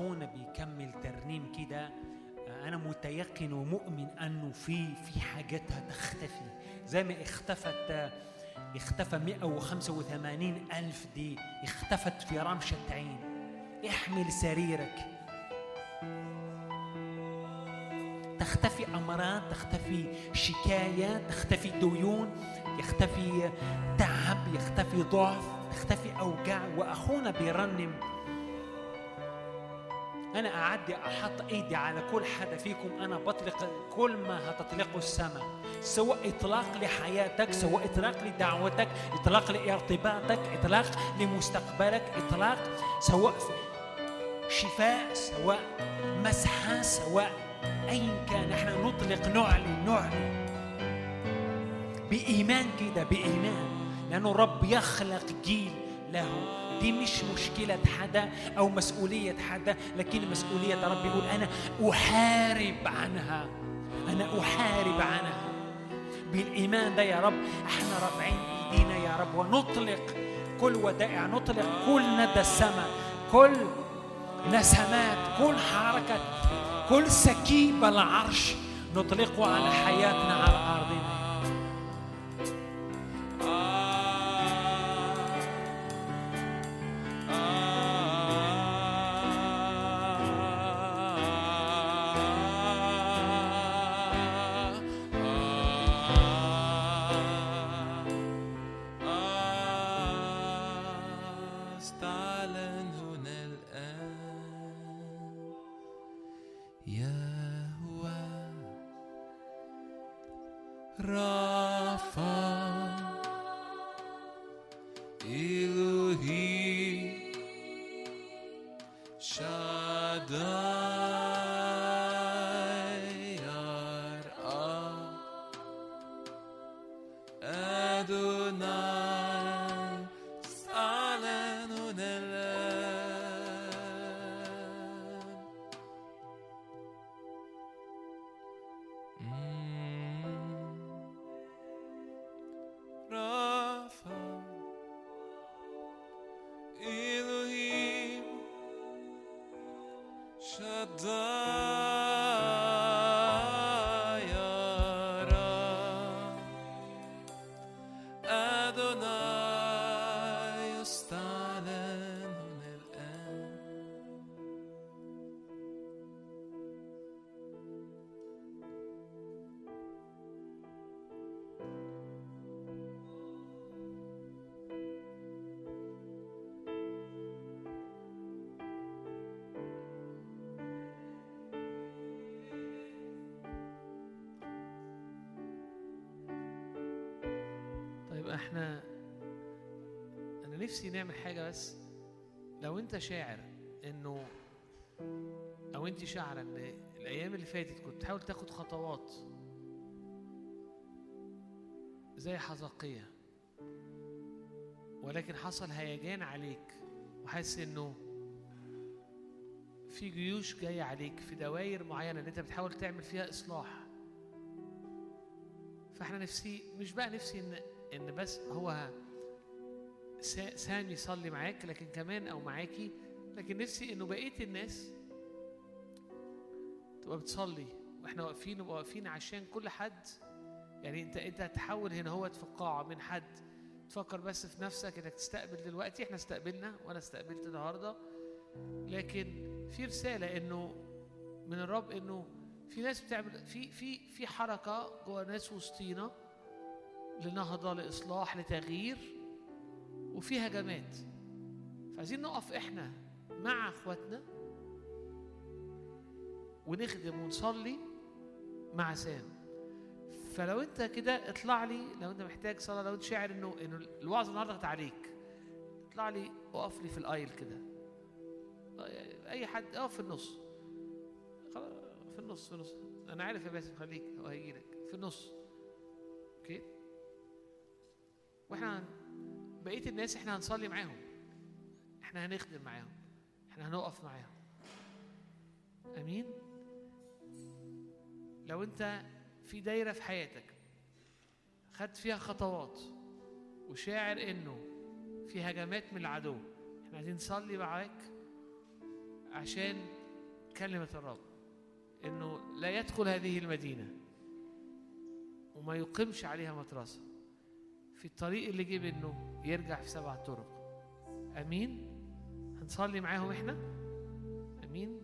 Speaker 2: وأخونا بيكمل ترنيم كده أنا متيقن ومؤمن أنه في في حاجات هتختفي. زي ما اختفت اختفى 185 ألف دي اختفت في رمشة عين. احمل سريرك. تختفي أمراض تختفي شكايات تختفي ديون يختفي تعب يختفي ضعف تختفي أوجاع. وأخونا بيرنم أنا أعدي أحط إيدي على كل حدا فيكم أنا بطلق كل ما هتطلقه السماء سواء إطلاق لحياتك سواء إطلاق لدعوتك إطلاق لارتباطك إطلاق لمستقبلك إطلاق سواء شفاء سواء مسحة سواء أيا كان. إحنا نطلق نعلن نعلن بإيمان كده بإيمان لأنه الرب يخلق جيل له. دي مش مشكلة حدا أو مسؤولية حدا لكن مسؤولية رب يقول أنا أحارب عنها. أنا أحارب عنها. بالإيمان ده يا رب إحنا رافعين إيدينا يا رب ونطلق كل ودائع نطلق كل ندى السماء كل نسمات كل حركة كل سكيب العرش نطلقه على حياتنا على أرضنا
Speaker 3: نفسي نعمل حاجة بس لو انت شاعر انه أو انت شاعرة ان الأيام اللي فاتت كنت بتحاول تاخد خطوات زي حزقية ولكن حصل هيجان عليك وحاسس انه في جيوش جاية عليك في دوائر معينة ان انت بتحاول تعمل فيها إصلاح. فاحنا نفسي مش بقى نفسي ان إن بس هو سا- سامي يصلي معاك لكن كمان أو معاكي. لكن نفسي إنه بقية الناس تبقى بتصلي. وإحنا واقفين نبقى واقفين عشان كل حد. يعني انت أنت هتحول هنا هو في القاعه من حد. تفكر بس في نفسك إنك تستقبل دلوقتي. إحنا استقبلنا وأنا استقبلت النهارده. لكن في رسالة إنه من الرب إنه في ناس بتعمل في في في حركة جوه ناس وسطينا لنهضة لإصلاح لتغيير. وفي هجمات فعايزين نقف إحنا مع إخواتنا ونخدم ونصلي مع سام. فلو أنت كده اطلع لي لو أنت محتاج صلاة لو أنت شاعر إنه إنه الوعظ النهارده عليك اطلع لي اقف لي في الأيل كده. أي حد اقف في النص. في النص في النص. أنا عارف يا باسم خليك هو هيجي لك. في النص. أوكي؟ وإحنا بقية الناس إحنا هنصلي معاهم. إحنا هنخدم معاهم. إحنا هنقف معاهم. أمين؟ لو انت في دايرة في حياتك خدت فيها خطوات
Speaker 1: وشاعر انه في هجمات من العدو إحنا عايزين نصلي معاك عشان كلمة الرب انه لا يدخل هذه المدينة وما يقيمش عليها مدرسه في الطريق اللي جه منه يرجع في سبع طرق. أمين؟ هنصلي معاهم إحنا؟ أمين؟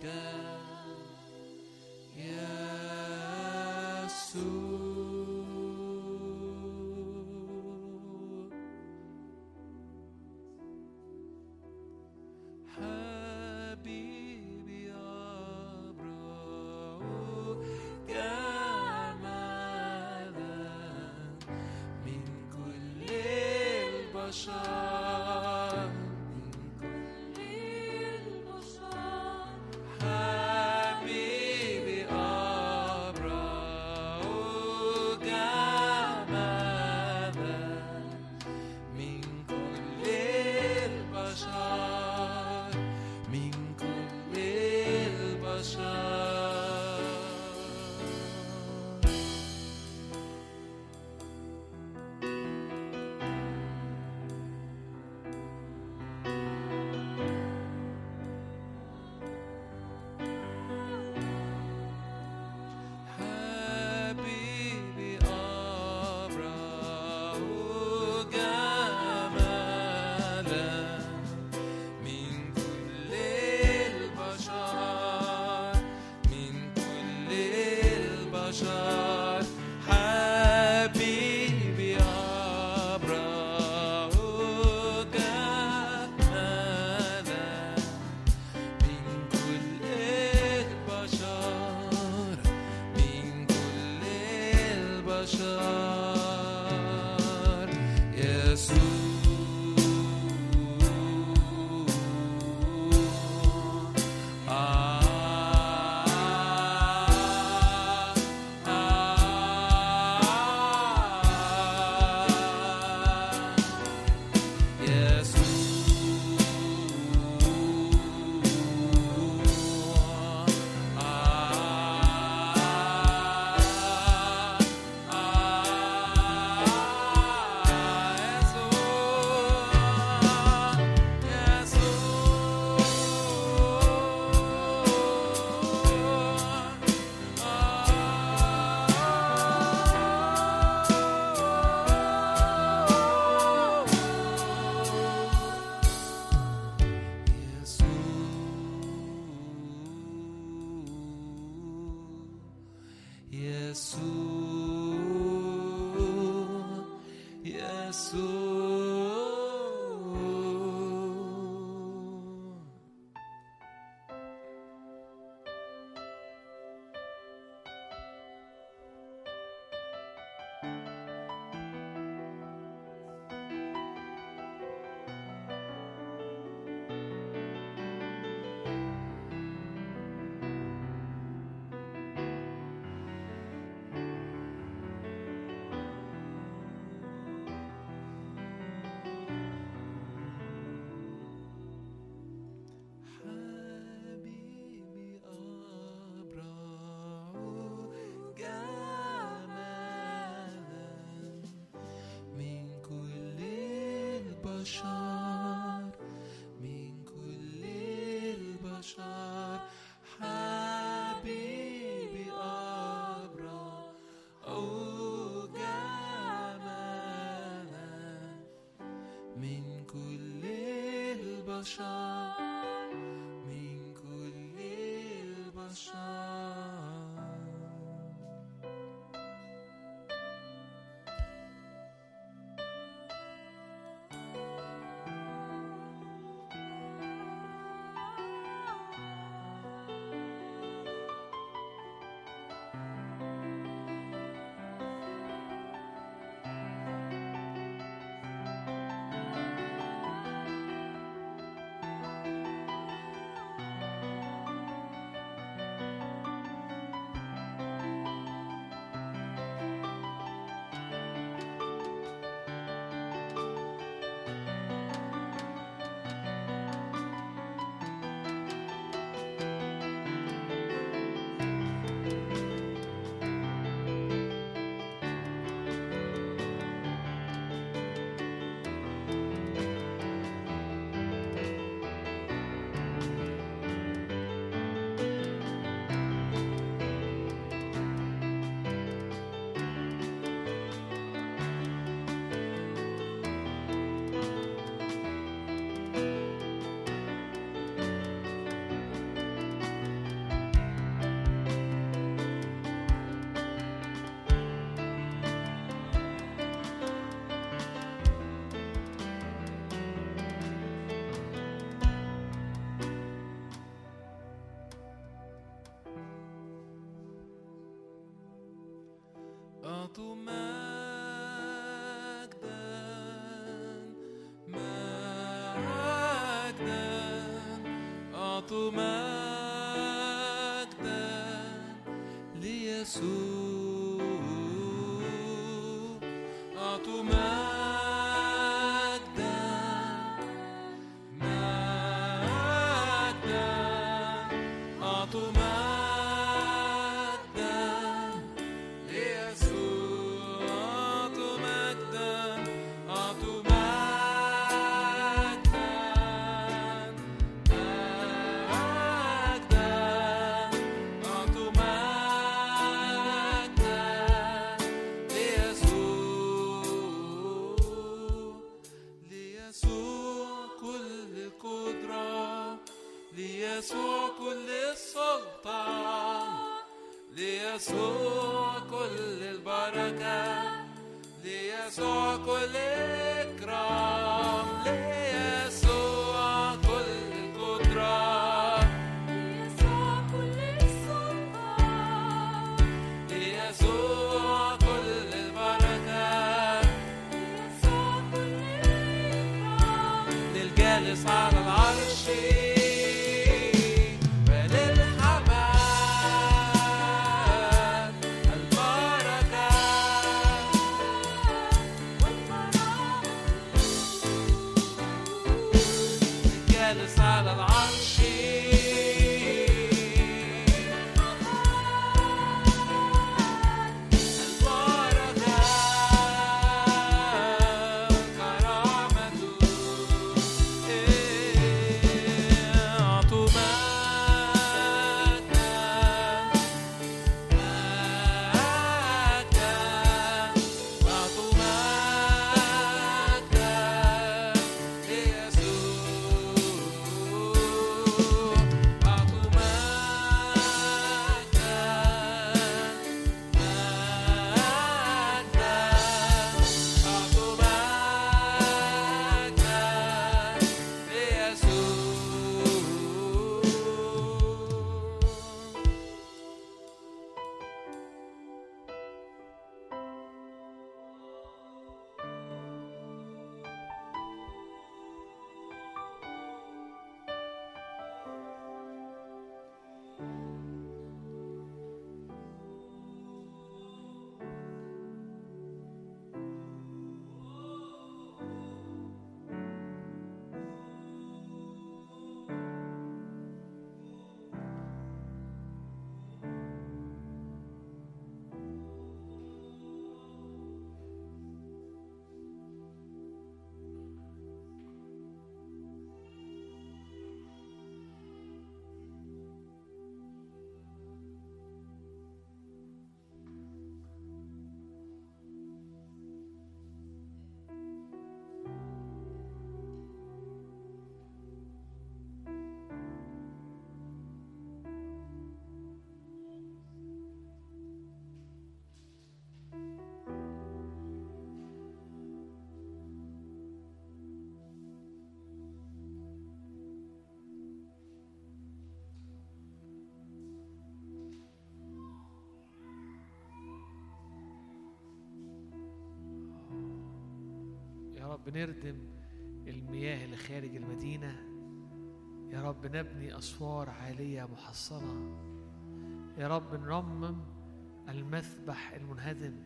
Speaker 1: Girl. البشر من كل البشر. حبيبي أبرى أو جمالا من كل البشر. بنردم المياه اللي خارج المدينة. يا رب نبني أسوار عالية محصنة. يا رب نرمم المذبح المنهدم.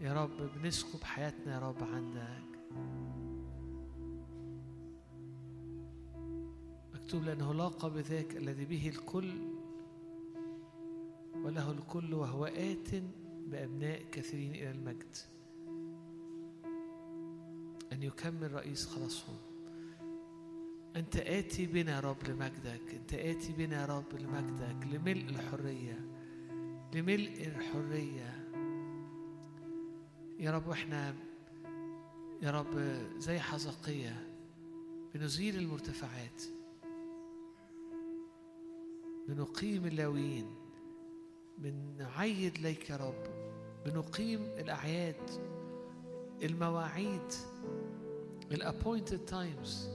Speaker 1: يا رب بنسكب حياتنا يا رب عندك. مكتوب لأنه لاقى بذاك الذي به الكل وله الكل وهو آت بأبناء كثيرين إلى المجد. أن يكمل رئيس خلاصهم. أنت آتي بنا يا رب لمجدك أنت آتي بنا يا رب لمجدك لملء الحرية لملء الحرية. يا رب وإحنا يا رب زي حزقية بنزيل المرتفعات بنقيم اللاويين بنعيد ليك يا رب بنقيم الأعياد. المواعيد الـ appointed times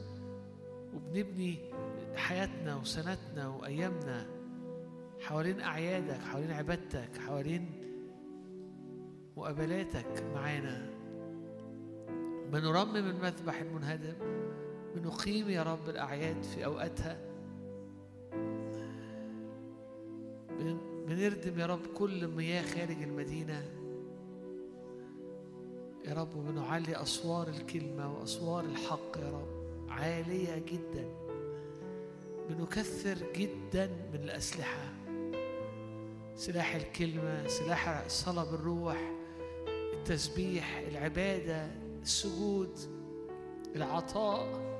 Speaker 1: وبنبني حياتنا وسنتنا وأيامنا حوالين أعيادك حوالين عبادتك حوالين مقابلاتك معانا. بنرمم المذبح المنهدم بنقيم يا رب الأعياد في أوقاتها. بن- بنردم يا رب كل مياه خارج المدينة. يا رب وبنعلي أسوار الكلمة وأسوار الحق يا رب. عالية جدا. بنكثر جدا من الأسلحة. سلاح الكلمة سلاح الصلاة بالروح التسبيح العبادة السجود العطاء.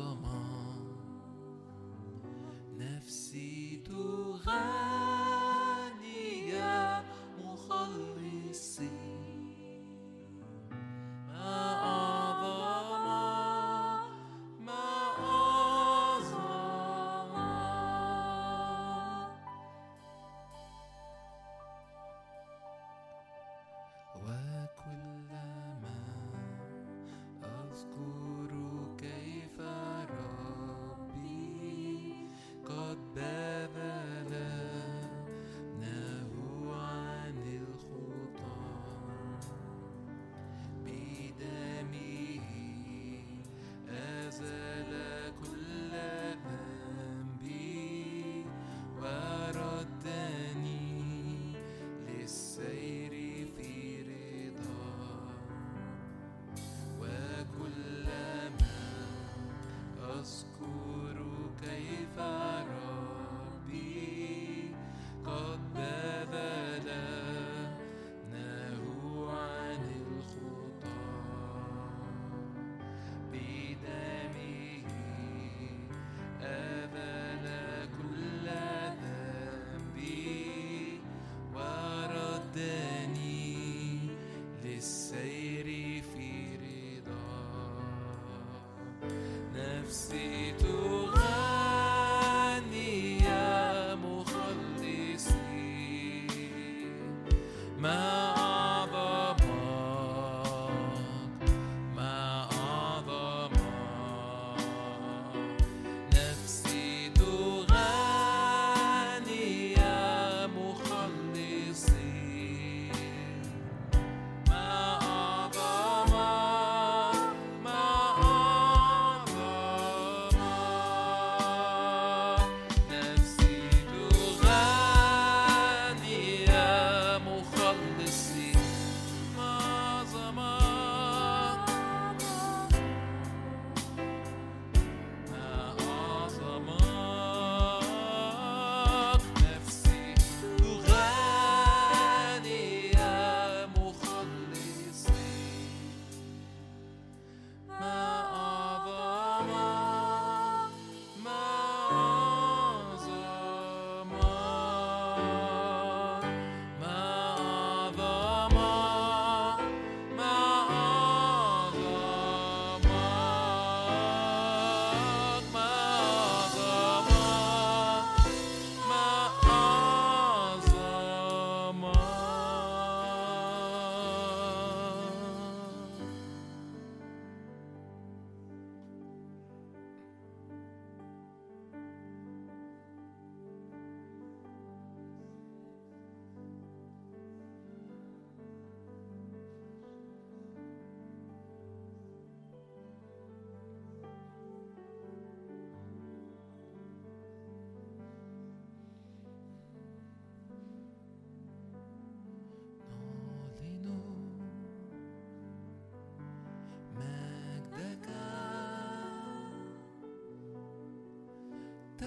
Speaker 1: zaman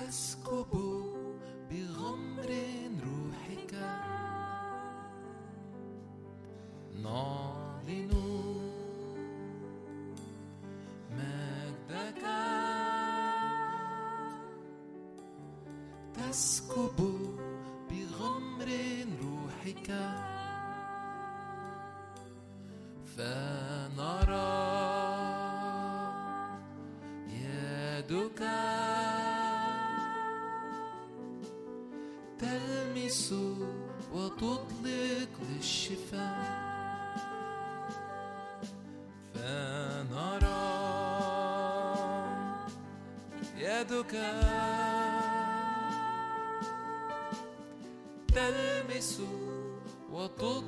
Speaker 1: تسكب بغمر روحك. نعلن مجدك. تسكب بغمر روحك. فنرى يدك. يسوع وتطلق للشفاء فنرى يدك تلمس وتطلق